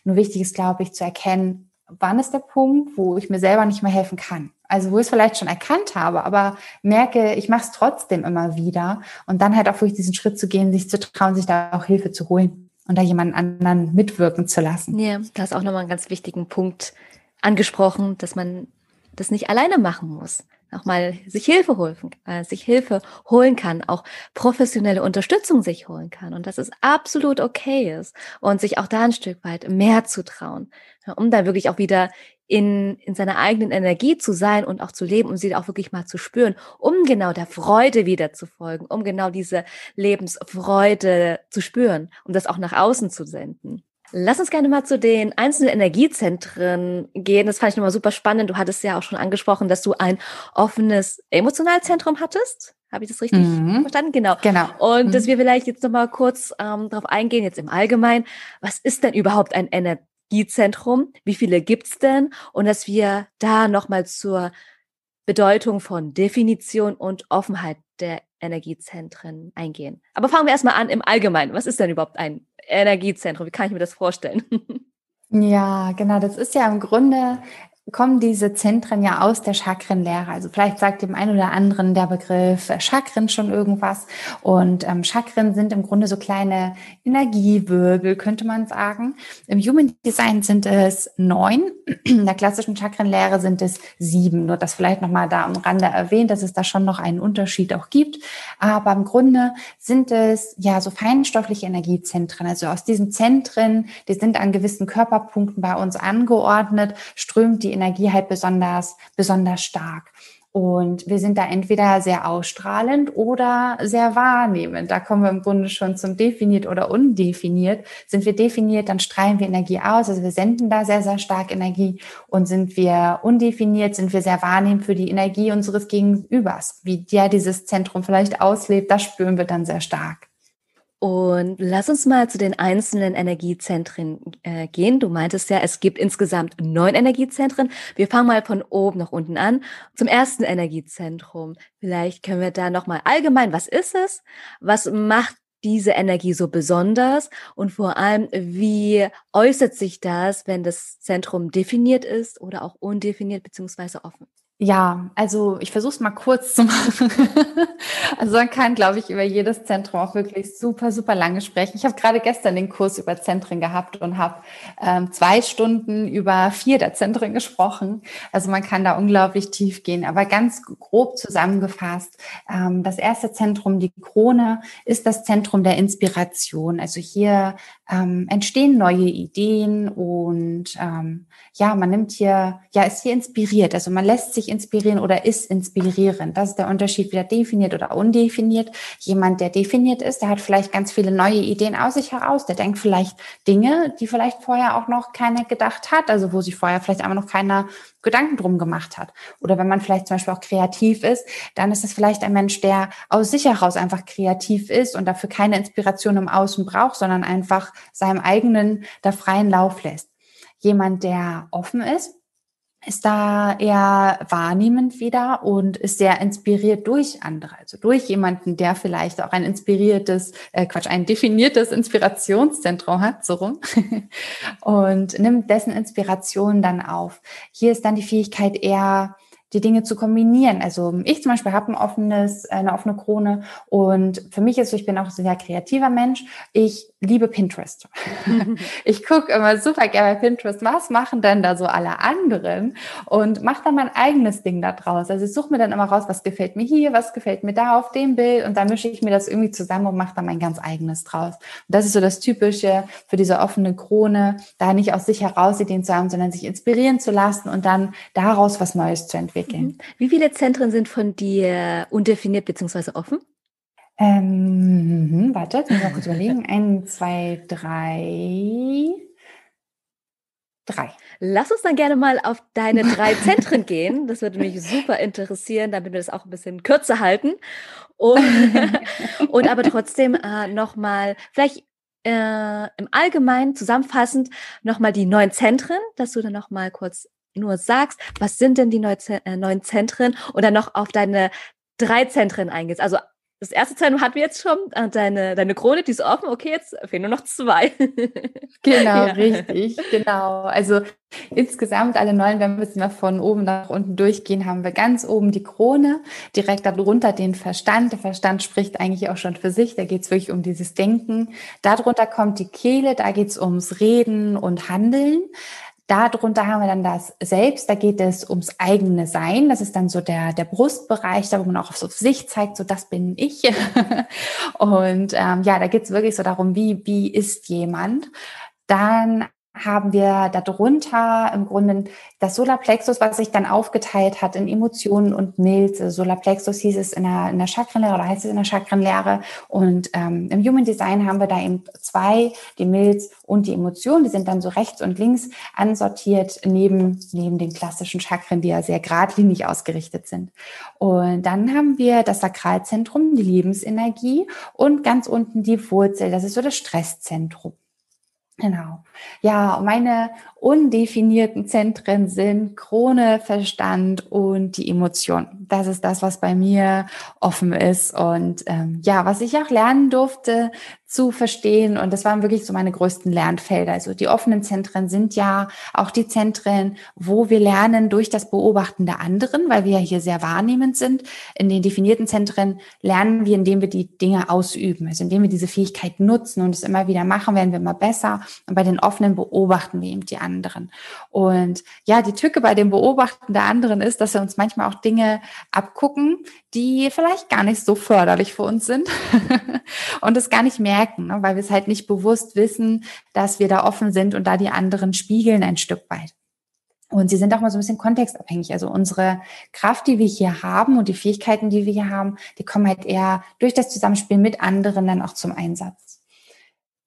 Nur wichtig ist, glaube ich, zu erkennen, wann ist der Punkt, wo ich mir selber nicht mehr helfen kann. Also wo ich es vielleicht schon erkannt habe, aber merke, ich mache es trotzdem immer wieder. Und dann halt auch wirklich diesen Schritt zu gehen, sich zu trauen, sich da auch Hilfe zu holen und da jemanden anderen mitwirken zu lassen. Ja, du hast auch nochmal einen ganz wichtigen Punkt angesprochen, dass man das nicht alleine machen muss auch mal sich Hilfe holen, äh, sich Hilfe holen kann, auch professionelle Unterstützung sich holen kann und dass es absolut okay ist und sich auch da ein Stück weit mehr zu trauen, um da wirklich auch wieder in, in seiner eigenen Energie zu sein und auch zu leben und sie auch wirklich mal zu spüren, um genau der Freude wieder zu folgen, um genau diese Lebensfreude zu spüren, um das auch nach außen zu senden. Lass uns gerne mal zu den einzelnen Energiezentren gehen. Das fand ich nochmal super spannend. Du hattest ja auch schon angesprochen, dass du ein offenes Emotionalzentrum hattest. Habe ich das richtig mhm. verstanden? Genau. Genau. Und mhm. dass wir vielleicht jetzt nochmal kurz ähm, darauf eingehen, jetzt im Allgemeinen, was ist denn überhaupt ein Energiezentrum? Wie viele gibt's denn? Und dass wir da nochmal zur Bedeutung von Definition und Offenheit der Energiezentren eingehen. Aber fangen wir erstmal an im Allgemeinen. Was ist denn überhaupt ein Energiezentrum? Wie kann ich mir das vorstellen? [LAUGHS] Ja, genau. Das ist ja im Grunde kommen diese Zentren ja aus der Chakrenlehre. Also vielleicht sagt dem einen oder anderen der Begriff Chakren schon irgendwas. Und ähm, Chakren sind im Grunde so kleine Energiewirbel, könnte man sagen. Im Human Design sind es neun. In der klassischen Chakrenlehre sind es sieben. Nur das vielleicht nochmal da am Rande erwähnt, dass es da schon noch einen Unterschied auch gibt. Aber im Grunde sind es ja so feinstoffliche Energiezentren. Also aus diesen Zentren, die sind an gewissen Körperpunkten bei uns angeordnet, strömt die Energie halt besonders, besonders stark. Und wir sind da entweder sehr ausstrahlend oder sehr wahrnehmend. Da kommen wir im Grunde schon zum definiert oder undefiniert. Sind wir definiert, dann strahlen wir Energie aus. Also wir senden da sehr, sehr stark Energie. Und sind wir undefiniert, sind wir sehr wahrnehmend für die Energie unseres Gegenübers. Wie der dieses Zentrum vielleicht auslebt, das spüren wir dann sehr stark. Und lass uns mal zu den einzelnen Energiezentren äh, gehen. Du meintest ja, es gibt insgesamt neun Energiezentren. Wir fangen mal von oben nach unten an. Zum ersten Energiezentrum. Vielleicht können wir da nochmal allgemein, was ist es? Was macht diese Energie so besonders? Und vor allem, wie äußert sich das, wenn das Zentrum definiert ist oder auch undefiniert beziehungsweise offen? Ja, also ich versuche es mal kurz zu [LAUGHS] machen. also man kann, glaube ich, über jedes Zentrum auch wirklich super, super lange sprechen. Ich habe gerade gestern den Kurs über Zentren gehabt und habe ähm, zwei Stunden über vier der Zentren gesprochen. Also man kann da unglaublich tief gehen. Aber ganz grob zusammengefasst, ähm, das erste Zentrum, die Krone, ist das Zentrum der Inspiration. Also hier ähm, entstehen neue Ideen und ähm, ja, man nimmt hier, ja, ist hier inspiriert. Also man lässt sich inspirieren oder ist inspirierend. Das ist der Unterschied wieder definiert oder undefiniert. Jemand, der definiert ist, der hat vielleicht ganz viele neue Ideen aus sich heraus. Der denkt vielleicht Dinge, die vielleicht vorher auch noch keiner gedacht hat. Also wo sich vorher vielleicht aber noch keiner Gedanken drum gemacht hat. Oder wenn man vielleicht zum Beispiel auch kreativ ist, dann ist es vielleicht ein Mensch, der aus sich heraus einfach kreativ ist und dafür keine Inspiration im Außen braucht, sondern einfach seinem eigenen, der freien Lauf lässt jemand, der offen ist, ist da eher wahrnehmend wieder und ist sehr inspiriert durch andere, also durch jemanden, der vielleicht auch ein inspiriertes, äh Quatsch, ein definiertes Inspirationszentrum hat, so rum, [LAUGHS] und nimmt dessen Inspiration dann auf. Hier ist dann die Fähigkeit eher die Dinge zu kombinieren. Also ich zum Beispiel habe ein offenes, eine offene Krone und für mich ist so, ich bin auch ein sehr kreativer Mensch. Ich liebe Pinterest. [LAUGHS] ich gucke immer super gerne bei Pinterest, was machen denn da so alle anderen und mache dann mein eigenes Ding da draus. Also ich suche mir dann immer raus, was gefällt mir hier, was gefällt mir da auf dem Bild und dann mische ich mir das irgendwie zusammen und mache dann mein ganz eigenes draus. Und das ist so das Typische für diese offene Krone, da nicht aus sich heraus Ideen zu haben, sondern sich inspirieren zu lassen und dann daraus was Neues zu entwickeln. Mhm. Wie viele Zentren sind von dir undefiniert bzw. offen? Ähm, warte, jetzt muss ich mal kurz überlegen. Eins, zwei, drei. Drei. Lass uns dann gerne mal auf deine drei Zentren gehen. Das würde mich super interessieren, damit wir das auch ein bisschen kürzer halten. Und, [LAUGHS] und aber trotzdem äh, nochmal, vielleicht äh, im Allgemeinen zusammenfassend nochmal die neuen Zentren, dass du dann nochmal kurz nur sagst, was sind denn die äh, neuen Zentren und dann noch auf deine drei Zentren eingehst. Also das erste Zentrum hatten wir jetzt schon, äh, deine, deine Krone, die ist offen. Okay, jetzt fehlen nur noch zwei. [LAUGHS] genau, ja. richtig, genau. Also insgesamt alle neun, wenn wir jetzt mal von oben nach unten durchgehen, haben wir ganz oben die Krone, direkt darunter den Verstand. Der Verstand spricht eigentlich auch schon für sich, da geht es wirklich um dieses Denken. Darunter kommt die Kehle, da geht es ums Reden und Handeln. Darunter haben wir dann das Selbst, da geht es ums eigene Sein. Das ist dann so der, der Brustbereich, da wo man auch auf sich zeigt, so das bin ich. [LAUGHS] und ähm, ja, da geht es wirklich so darum, wie, wie ist jemand. Dann haben wir darunter im Grunde das Solarplexus, was sich dann aufgeteilt hat in Emotionen und Milz. Solarplexus hieß es in der, in der Chakrenlehre oder heißt es in der Chakrenlehre. Und ähm, im Human Design haben wir da eben zwei, die Milz und die Emotionen. Die sind dann so rechts und links ansortiert neben, neben den klassischen Chakren, die ja sehr geradlinig ausgerichtet sind. Und dann haben wir das Sakralzentrum, die Lebensenergie und ganz unten die Wurzel. Das ist so das Stresszentrum. Genau. Ja, meine undefinierten Zentren sind Krone, Verstand und die Emotion. Das ist das, was bei mir offen ist. Und ähm, ja, was ich auch lernen durfte zu verstehen. Und das waren wirklich so meine größten Lernfelder. Also die offenen Zentren sind ja auch die Zentren, wo wir lernen durch das Beobachten der anderen, weil wir ja hier sehr wahrnehmend sind. In den definierten Zentren lernen wir, indem wir die Dinge ausüben, also indem wir diese Fähigkeit nutzen und es immer wieder machen, werden wir immer besser. Und bei den offenen beobachten wir eben die anderen. Und ja, die Tücke bei dem Beobachten der anderen ist, dass wir uns manchmal auch Dinge abgucken, die vielleicht gar nicht so förderlich für uns sind [LAUGHS] und es gar nicht merken, ne, weil wir es halt nicht bewusst wissen, dass wir da offen sind und da die anderen spiegeln ein Stück weit. Und sie sind auch mal so ein bisschen kontextabhängig. Also unsere Kraft, die wir hier haben und die Fähigkeiten, die wir hier haben, die kommen halt eher durch das Zusammenspiel mit anderen dann auch zum Einsatz.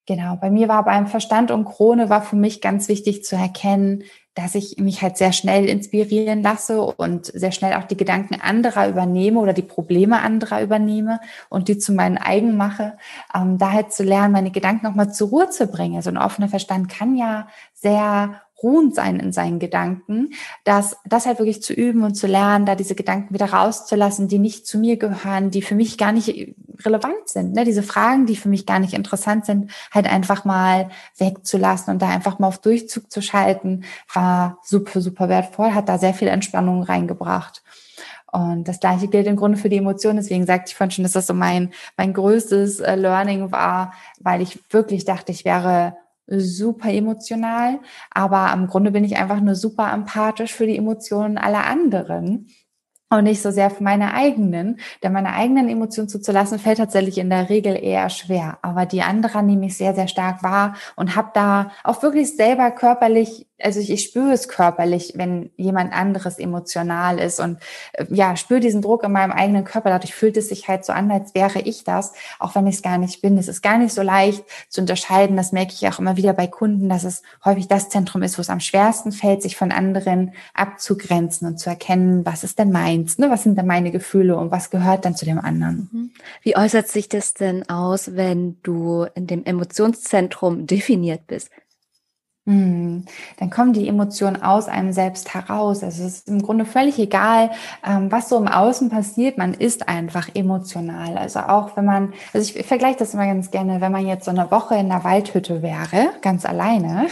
Genau, bei mir war beim Verstand und Krone war für mich ganz wichtig zu erkennen, dass ich mich halt sehr schnell inspirieren lasse und sehr schnell auch die Gedanken anderer übernehme oder die Probleme anderer übernehme und die zu meinen eigen mache, ähm, da halt zu lernen, meine Gedanken nochmal zur Ruhe zu bringen. Also ein offener Verstand kann ja sehr ruhend sein in seinen Gedanken, dass das halt wirklich zu üben und zu lernen, da diese Gedanken wieder rauszulassen, die nicht zu mir gehören, die für mich gar nicht relevant sind, ne? diese Fragen, die für mich gar nicht interessant sind, halt einfach mal wegzulassen und da einfach mal auf Durchzug zu schalten, war super, super wertvoll, hat da sehr viel Entspannung reingebracht. Und das gleiche gilt im Grunde für die Emotionen. Deswegen sagte ich vorhin schon, dass das so mein, mein größtes äh, Learning war, weil ich wirklich dachte, ich wäre super emotional, aber im Grunde bin ich einfach nur super empathisch für die Emotionen aller anderen und nicht so sehr für meine eigenen. Denn meine eigenen Emotionen zuzulassen, fällt tatsächlich in der Regel eher schwer. Aber die anderen nehme ich sehr, sehr stark wahr und habe da auch wirklich selber körperlich also ich, ich spüre es körperlich, wenn jemand anderes emotional ist und äh, ja, spüre diesen Druck in meinem eigenen Körper. Dadurch fühlt es sich halt so an, als wäre ich das, auch wenn ich es gar nicht bin. Es ist gar nicht so leicht zu unterscheiden. Das merke ich auch immer wieder bei Kunden, dass es häufig das Zentrum ist, wo es am schwersten fällt, sich von anderen abzugrenzen und zu erkennen, was ist denn meins, ne? was sind denn meine Gefühle und was gehört dann zu dem anderen. Mhm. Wie äußert sich das denn aus, wenn du in dem Emotionszentrum definiert bist? Hm, dann kommen die Emotionen aus einem selbst heraus. Also es ist im Grunde völlig egal, ähm, was so im Außen passiert. Man ist einfach emotional. Also auch wenn man, also ich vergleiche das immer ganz gerne, wenn man jetzt so eine Woche in der Waldhütte wäre, ganz alleine,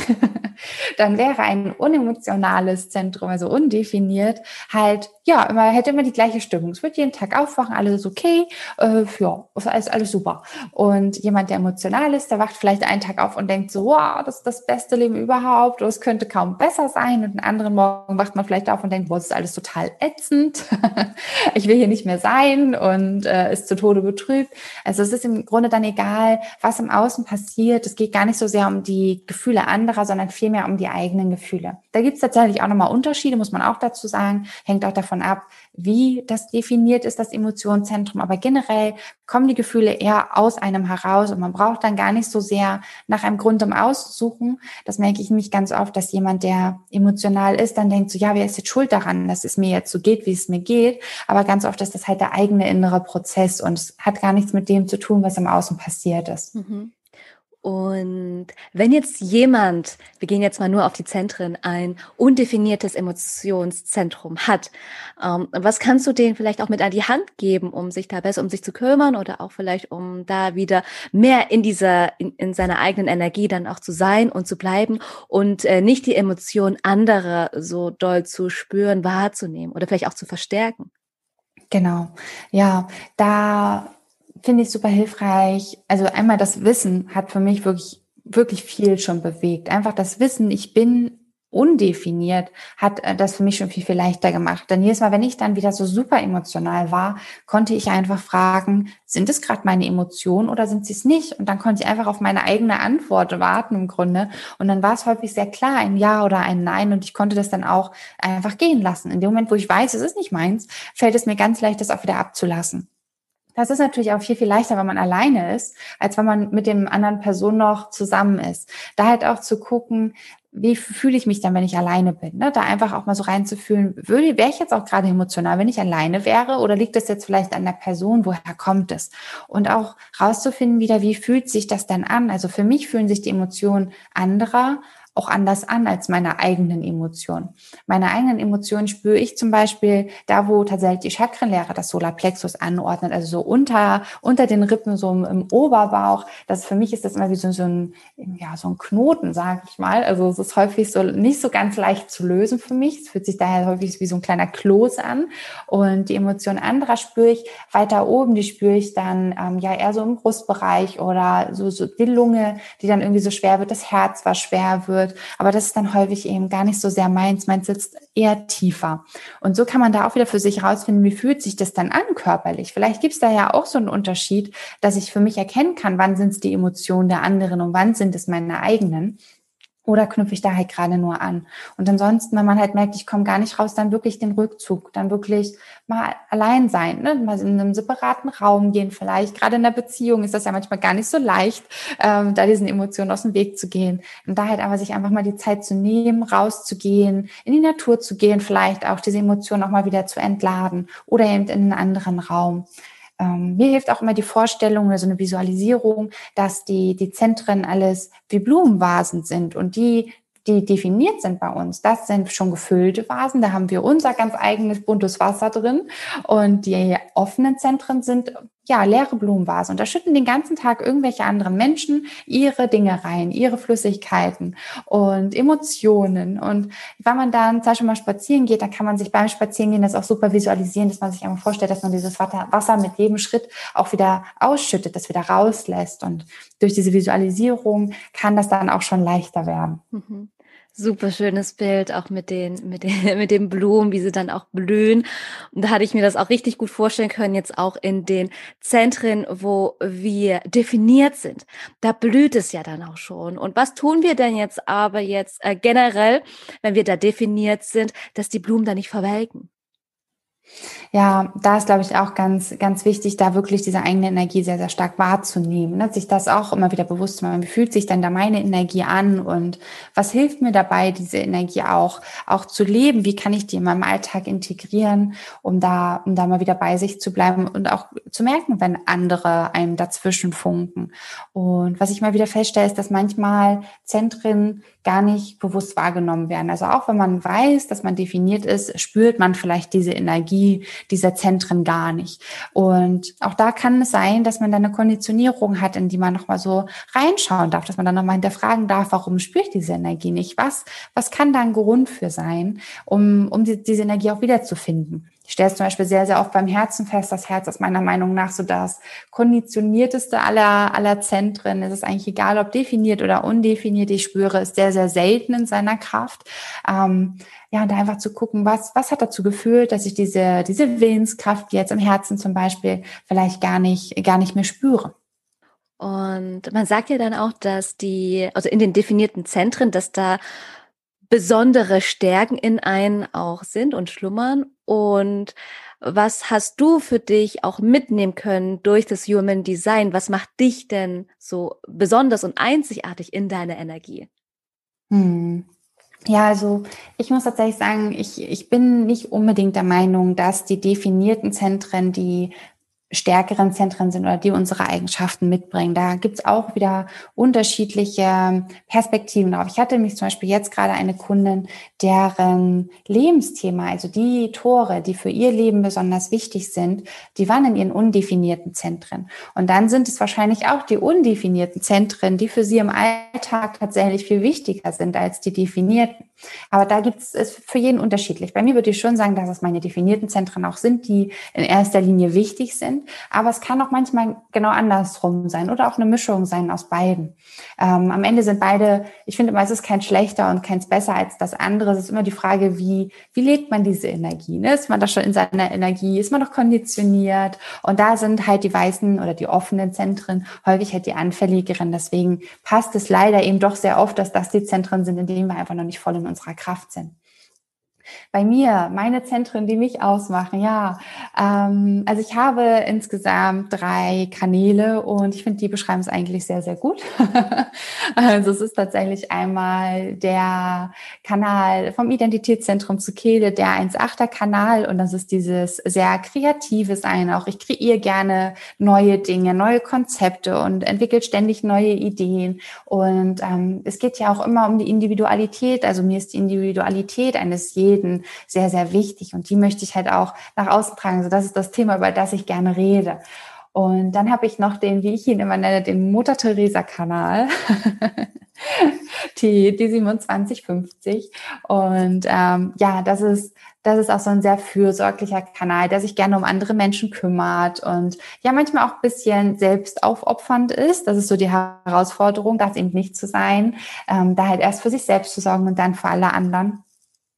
[LAUGHS] dann wäre ein unemotionales Zentrum, also undefiniert, halt, ja, immer, hätte immer die gleiche Stimmung. Es wird jeden Tag aufwachen, alles ist okay, äh, ja, ist alles, alles super. Und jemand, der emotional ist, der wacht vielleicht einen Tag auf und denkt so, wow, das ist das beste Leben überhaupt es könnte kaum besser sein und einen anderen Morgen wacht man vielleicht auf und denkt, boah, das ist alles total ätzend, [LAUGHS] ich will hier nicht mehr sein und äh, ist zu Tode betrübt. Also es ist im Grunde dann egal, was im Außen passiert. Es geht gar nicht so sehr um die Gefühle anderer, sondern vielmehr um die eigenen Gefühle. Da gibt es tatsächlich auch nochmal Unterschiede, muss man auch dazu sagen, hängt auch davon ab, wie das definiert ist, das Emotionszentrum. Aber generell kommen die Gefühle eher aus einem heraus und man braucht dann gar nicht so sehr nach einem Grund im Aussuchen. Das merke ich nämlich ganz oft, dass jemand, der emotional ist, dann denkt so, ja, wer ist jetzt schuld daran, dass es mir jetzt so geht, wie es mir geht? Aber ganz oft ist das halt der eigene innere Prozess und es hat gar nichts mit dem zu tun, was im Außen passiert ist. Mhm. Und wenn jetzt jemand, wir gehen jetzt mal nur auf die Zentren, ein undefiniertes Emotionszentrum hat, ähm, was kannst du denen vielleicht auch mit an die Hand geben, um sich da besser um sich zu kümmern oder auch vielleicht um da wieder mehr in dieser, in, in seiner eigenen Energie dann auch zu sein und zu bleiben und äh, nicht die Emotionen anderer so doll zu spüren, wahrzunehmen oder vielleicht auch zu verstärken? Genau. Ja, da finde ich super hilfreich. Also einmal das Wissen hat für mich wirklich, wirklich viel schon bewegt. Einfach das Wissen, ich bin undefiniert, hat äh, das für mich schon viel, viel leichter gemacht. Denn jedes Mal, wenn ich dann wieder so super emotional war, konnte ich einfach fragen, sind es gerade meine Emotionen oder sind sie es nicht? Und dann konnte ich einfach auf meine eigene Antwort warten im Grunde. Und dann war es häufig sehr klar, ein Ja oder ein Nein. Und ich konnte das dann auch einfach gehen lassen. In dem Moment, wo ich weiß, es ist nicht meins, fällt es mir ganz leicht, das auch wieder abzulassen. Das ist natürlich auch viel, viel leichter, wenn man alleine ist, als wenn man mit dem anderen Person noch zusammen ist. Da halt auch zu gucken, wie fühle ich mich dann, wenn ich alleine bin? Ne? Da einfach auch mal so reinzufühlen, würde, wäre ich jetzt auch gerade emotional, wenn ich alleine wäre? Oder liegt das jetzt vielleicht an der Person? Woher kommt es? Und auch rauszufinden wieder, wie fühlt sich das dann an? Also für mich fühlen sich die Emotionen anderer auch anders an als meine eigenen Emotionen. Meine eigenen Emotionen spüre ich zum Beispiel da, wo tatsächlich die Chakrenlehre das Solarplexus anordnet, also so unter, unter den Rippen, so im, im Oberbauch. Das für mich ist das immer wie so, so ein, ja, so ein Knoten, sage ich mal. Also es ist häufig so nicht so ganz leicht zu lösen für mich. Es fühlt sich daher häufig wie so ein kleiner Kloß an. Und die Emotionen anderer spüre ich weiter oben, die spüre ich dann ähm, ja eher so im Brustbereich oder so, so die Lunge, die dann irgendwie so schwer wird, das Herz was schwer wird wird. Aber das ist dann häufig eben gar nicht so sehr meins. Meins sitzt eher tiefer. Und so kann man da auch wieder für sich herausfinden, wie fühlt sich das dann an körperlich. Vielleicht gibt es da ja auch so einen Unterschied, dass ich für mich erkennen kann, wann sind es die Emotionen der anderen und wann sind es meine eigenen. Oder knüpfe ich da halt gerade nur an? Und ansonsten, wenn man halt merkt, ich komme gar nicht raus, dann wirklich den Rückzug, dann wirklich mal allein sein, ne? mal in einem separaten Raum gehen vielleicht. Gerade in der Beziehung ist das ja manchmal gar nicht so leicht, ähm, da diesen Emotionen aus dem Weg zu gehen. Und da halt aber sich einfach mal die Zeit zu nehmen, rauszugehen, in die Natur zu gehen, vielleicht auch diese Emotionen auch mal wieder zu entladen oder eben in einen anderen Raum. Ähm, mir hilft auch immer die Vorstellung oder so eine Visualisierung, dass die, die Zentren alles wie Blumenvasen sind und die die definiert sind bei uns, das sind schon gefüllte Vasen. Da haben wir unser ganz eigenes buntes Wasser drin. Und die offenen Zentren sind ja, leere Blumenvase. Und da schütten den ganzen Tag irgendwelche anderen Menschen ihre Dinge rein, ihre Flüssigkeiten und Emotionen. Und wenn man dann zum Beispiel mal spazieren geht, dann kann man sich beim Spazierengehen das auch super visualisieren, dass man sich einmal vorstellt, dass man dieses Wasser mit jedem Schritt auch wieder ausschüttet, das wieder rauslässt. Und durch diese Visualisierung kann das dann auch schon leichter werden. Mhm. Super schönes Bild, auch mit den, mit den, [LAUGHS] mit den Blumen, wie sie dann auch blühen. Und da hatte ich mir das auch richtig gut vorstellen können, jetzt auch in den Zentren, wo wir definiert sind. Da blüht es ja dann auch schon. Und was tun wir denn jetzt aber jetzt äh, generell, wenn wir da definiert sind, dass die Blumen da nicht verwelken? Ja, da ist, glaube ich, auch ganz, ganz wichtig, da wirklich diese eigene Energie sehr, sehr stark wahrzunehmen. Ne? Sich das auch immer wieder bewusst zu machen. Wie fühlt sich denn da meine Energie an und was hilft mir dabei, diese Energie auch, auch zu leben? Wie kann ich die in meinem Alltag integrieren, um da, um da mal wieder bei sich zu bleiben und auch zu merken, wenn andere einem dazwischen funken. Und was ich mal wieder feststelle, ist, dass manchmal Zentren gar nicht bewusst wahrgenommen werden. Also auch wenn man weiß, dass man definiert ist, spürt man vielleicht diese Energie dieser Zentren gar nicht. Und auch da kann es sein, dass man dann eine Konditionierung hat, in die man nochmal so reinschauen darf, dass man dann nochmal hinterfragen darf, warum spüre ich diese Energie nicht? Was, was kann da ein Grund für sein, um, um die, diese Energie auch wiederzufinden? Ich stelle es zum Beispiel sehr, sehr oft beim Herzen fest. Das Herz ist meiner Meinung nach so das konditionierteste aller, aller Zentren. Es ist eigentlich egal, ob definiert oder undefiniert. Ich spüre es sehr, sehr selten in seiner Kraft. Ähm, ja, und da einfach zu gucken, was, was hat dazu geführt, dass ich diese, diese Willenskraft jetzt im Herzen zum Beispiel vielleicht gar nicht, gar nicht mehr spüre. Und man sagt ja dann auch, dass die, also in den definierten Zentren, dass da besondere Stärken in einen auch sind und schlummern. Und was hast du für dich auch mitnehmen können durch das Human Design? Was macht dich denn so besonders und einzigartig in deiner Energie? Hm. Ja, also ich muss tatsächlich sagen, ich, ich bin nicht unbedingt der Meinung, dass die definierten Zentren die stärkeren Zentren sind oder die unsere Eigenschaften mitbringen. Da gibt's auch wieder unterschiedliche Perspektiven drauf. Ich hatte mich zum Beispiel jetzt gerade eine Kundin, deren Lebensthema, also die Tore, die für ihr Leben besonders wichtig sind, die waren in ihren undefinierten Zentren. Und dann sind es wahrscheinlich auch die undefinierten Zentren, die für sie im Alltag tatsächlich viel wichtiger sind als die definierten. Aber da gibt es für jeden unterschiedlich. Bei mir würde ich schon sagen, dass es meine definierten Zentren auch sind, die in erster Linie wichtig sind. Aber es kann auch manchmal genau andersrum sein oder auch eine Mischung sein aus beiden. Ähm, am Ende sind beide, ich finde immer, es ist kein schlechter und keins besser als das andere. Es ist immer die Frage, wie, wie legt man diese Energie? Ne? Ist man da schon in seiner Energie? Ist man noch konditioniert? Und da sind halt die weißen oder die offenen Zentren häufig halt die anfälligeren. Deswegen passt es leider eben doch sehr oft, dass das die Zentren sind, in denen wir einfach noch nicht voll in unserer Kraft sind. Bei mir, meine Zentren, die mich ausmachen, ja. Ähm, also ich habe insgesamt drei Kanäle und ich finde, die beschreiben es eigentlich sehr, sehr gut. [LAUGHS] also es ist tatsächlich einmal der Kanal vom Identitätszentrum zu Kehle, der 1.8er Kanal und das ist dieses sehr kreative Sein auch. Ich kreiere gerne neue Dinge, neue Konzepte und entwickle ständig neue Ideen und ähm, es geht ja auch immer um die Individualität. Also mir ist die Individualität eines jeden Qualitäten sehr, sehr wichtig und die möchte ich halt auch nach außen tragen. Also das ist das Thema, über das ich gerne rede. Und dann habe ich noch den, wie ich ihn immer nenne, den Mutter Teresa Kanal, [LAUGHS] die, die 2750. Und ähm, ja, das ist, das ist auch so ein sehr fürsorglicher Kanal, der sich gerne um andere Menschen kümmert und ja, manchmal auch ein bisschen selbst aufopfernd ist. Das ist so die Herausforderung, das eben nicht zu sein, ähm, da halt erst für sich selbst zu sorgen und dann für alle anderen.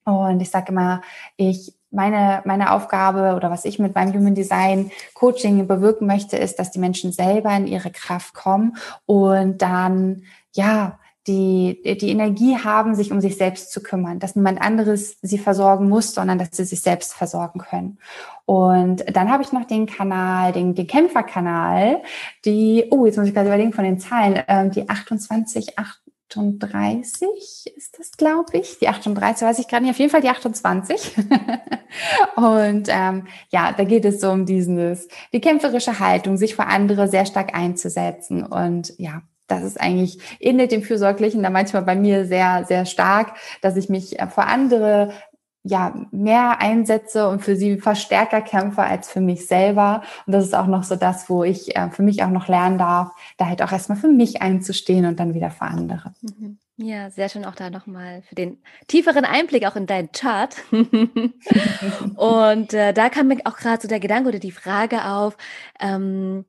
Und ich sage immer, ich meine, meine Aufgabe oder was ich mit meinem Human Design Coaching bewirken möchte, ist, dass die Menschen selber in ihre Kraft kommen und dann, ja, die, die Energie haben, sich um sich selbst zu kümmern, dass niemand anderes sie versorgen muss, sondern dass sie sich selbst versorgen können. Und dann habe ich noch den Kanal, den, den Kämpferkanal, die, oh, jetzt muss ich gerade überlegen von den Zahlen, ähm, die 28, 8, 38 ist das, glaube ich. Die 38, weiß ich gerade nicht. Auf jeden Fall die 28. [LAUGHS] und ähm, ja, da geht es so um dieses, die kämpferische Haltung, sich für andere sehr stark einzusetzen. Und ja, das ist eigentlich ähnelt dem Fürsorglichen da manchmal bei mir sehr, sehr stark, dass ich mich äh, vor andere ja, mehr einsetze und für sie verstärker kämpfe als für mich selber. Und das ist auch noch so das, wo ich äh, für mich auch noch lernen darf, da halt auch erstmal für mich einzustehen und dann wieder für andere. Mhm. Ja, sehr schön auch da nochmal für den tieferen Einblick auch in deinen Chart. [LAUGHS] und äh, da kam mir auch gerade so der Gedanke oder die Frage auf, ähm,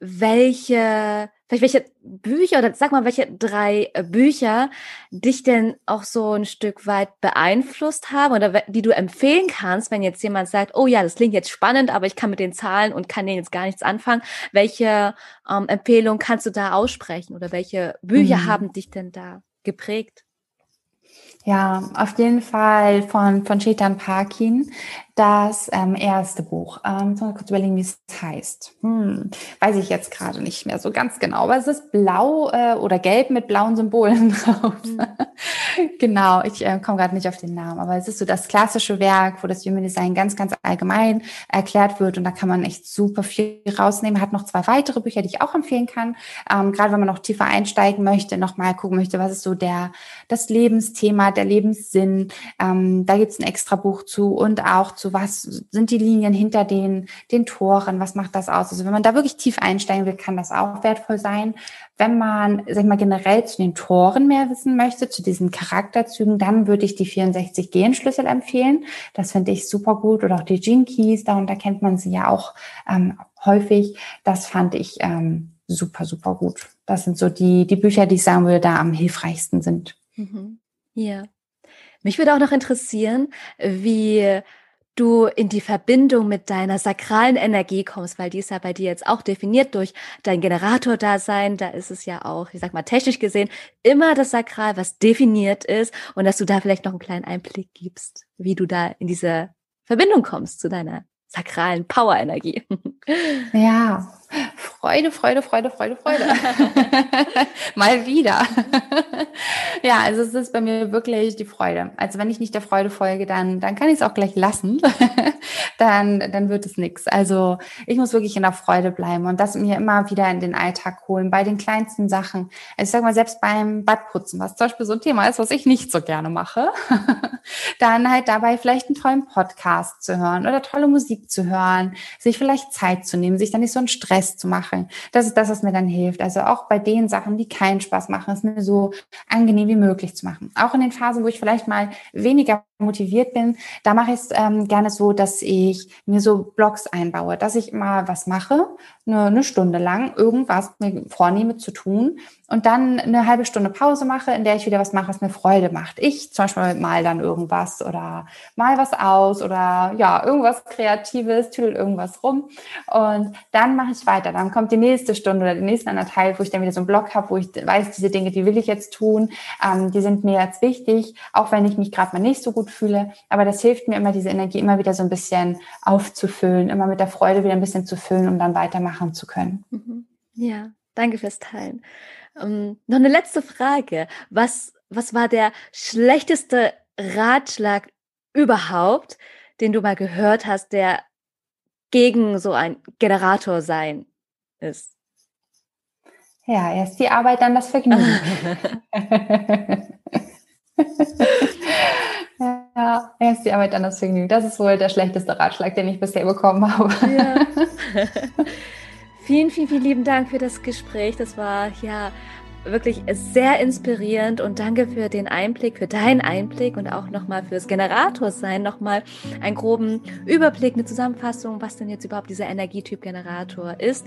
welche vielleicht welche Bücher oder sag mal, welche drei äh, Bücher dich denn auch so ein Stück weit beeinflusst haben oder die du empfehlen kannst, wenn jetzt jemand sagt, oh ja, das klingt jetzt spannend, aber ich kann mit den Zahlen und kann denen jetzt gar nichts anfangen. Welche ähm, Empfehlung kannst du da aussprechen oder welche Bücher mhm. haben dich denn da geprägt? Ja, auf jeden Fall von, von Chetan Parkin das ähm, erste Buch. Ähm, mal kurz überlegen, wie es heißt. Hm, weiß ich jetzt gerade nicht mehr so ganz genau, aber es ist blau äh, oder gelb mit blauen Symbolen [LAUGHS] drauf. Mhm. [LAUGHS] genau, ich äh, komme gerade nicht auf den Namen, aber es ist so das klassische Werk, wo das Human Design ganz, ganz allgemein erklärt wird und da kann man echt super viel rausnehmen. Hat noch zwei weitere Bücher, die ich auch empfehlen kann. Ähm, gerade wenn man noch tiefer einsteigen möchte, nochmal gucken möchte, was ist so der das Lebensthema, der Lebenssinn. Ähm, da gibt es ein extra Buch zu und auch zu was sind die Linien hinter den, den Toren, was macht das aus? Also wenn man da wirklich tief einsteigen will, kann das auch wertvoll sein. Wenn man, sag ich mal, generell zu den Toren mehr wissen möchte, zu diesen Charakterzügen, dann würde ich die 64 Genschlüssel empfehlen. Das finde ich super gut. Oder auch die Gene Keys, darunter kennt man sie ja auch ähm, häufig. Das fand ich ähm, super, super gut. Das sind so die, die Bücher, die ich sagen würde, da am hilfreichsten sind. Mhm. Ja. Mich würde auch noch interessieren, wie du in die Verbindung mit deiner sakralen Energie kommst, weil die ist ja bei dir jetzt auch definiert durch dein Generator-Dasein. Da ist es ja auch, ich sag mal technisch gesehen, immer das Sakral, was definiert ist und dass du da vielleicht noch einen kleinen Einblick gibst, wie du da in diese Verbindung kommst zu deiner sakralen Power-Energie. Ja, Freude, Freude, Freude, Freude, Freude. [LAUGHS] Mal wieder. [LAUGHS] ja, also es ist bei mir wirklich die Freude. Also wenn ich nicht der Freude folge, dann, dann kann ich es auch gleich lassen. [LAUGHS] dann, dann wird es nichts. Also ich muss wirklich in der Freude bleiben und das mir immer wieder in den Alltag holen, bei den kleinsten Sachen. Also ich sag mal, selbst beim Badputzen, was zum Beispiel so ein Thema ist, was ich nicht so gerne mache, dann halt dabei vielleicht einen tollen Podcast zu hören oder tolle Musik zu hören, sich vielleicht Zeit zu nehmen, sich dann nicht so einen Stress zu machen. Das ist das, was mir dann hilft. Also auch bei den Sachen, die keinen Spaß machen, es mir so angenehm wie möglich zu machen. Auch in den Phasen, wo ich vielleicht mal weniger motiviert bin, da mache ich es ähm, gerne so, dass ich mir so Blogs einbaue, dass ich mal was mache, eine, eine Stunde lang irgendwas mir vornehme zu tun und dann eine halbe Stunde Pause mache, in der ich wieder was mache, was mir Freude macht. Ich zum Beispiel mal dann irgendwas oder mal was aus oder ja, irgendwas Kreatives, tüdel irgendwas rum und dann mache ich weiter. Dann kommt die nächste Stunde oder die nächste anderthalb, wo ich dann wieder so einen Blog habe, wo ich weiß, diese Dinge, die will ich jetzt tun, ähm, die sind mir jetzt wichtig, auch wenn ich mich gerade mal nicht so gut fühle. Aber das hilft mir immer, diese Energie immer wieder so ein bisschen aufzufüllen, immer mit der Freude wieder ein bisschen zu füllen, um dann weitermachen zu können. Mhm. Ja, danke fürs Teilen. Ähm, noch eine letzte Frage. Was, was war der schlechteste Ratschlag überhaupt, den du mal gehört hast, der gegen so ein Generator sein ist? Ja, erst die Arbeit, dann das Vergnügen. [LAUGHS] ja, erst die Arbeit, dann das Vergnügen. Das ist wohl der schlechteste Ratschlag, den ich bisher bekommen habe. Ja. [LAUGHS] vielen, vielen, vielen lieben Dank für das Gespräch. Das war ja wirklich sehr inspirierend und danke für den Einblick, für deinen Einblick und auch nochmal fürs Generatorsein, nochmal einen groben Überblick, eine Zusammenfassung, was denn jetzt überhaupt dieser Energietyp Generator ist.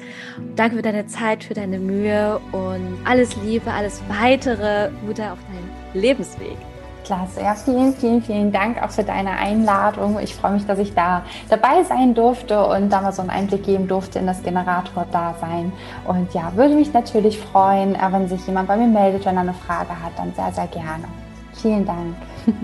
Danke für deine Zeit, für deine Mühe und alles Liebe, alles weitere Gute auf deinem Lebensweg. Klasse. Ja, vielen, vielen, vielen Dank auch für deine Einladung. Ich freue mich, dass ich da dabei sein durfte und da mal so einen Einblick geben durfte in das Generator-Dasein. Und ja, würde mich natürlich freuen, äh, wenn sich jemand bei mir meldet, wenn er eine Frage hat, dann sehr, sehr gerne. Vielen Dank. [LAUGHS]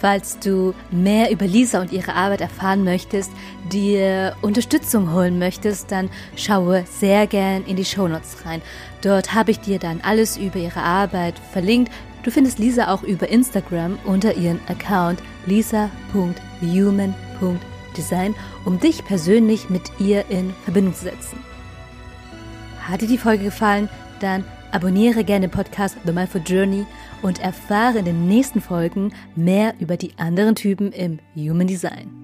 Falls du mehr über Lisa und ihre Arbeit erfahren möchtest, dir Unterstützung holen möchtest, dann schaue sehr gern in die Shownotes rein. Dort habe ich dir dann alles über ihre Arbeit verlinkt, Du findest Lisa auch über Instagram unter ihren Account lisa.human.design, um dich persönlich mit ihr in Verbindung zu setzen. Hat dir die Folge gefallen? Dann abonniere gerne den Podcast The Mindful Journey und erfahre in den nächsten Folgen mehr über die anderen Typen im Human Design.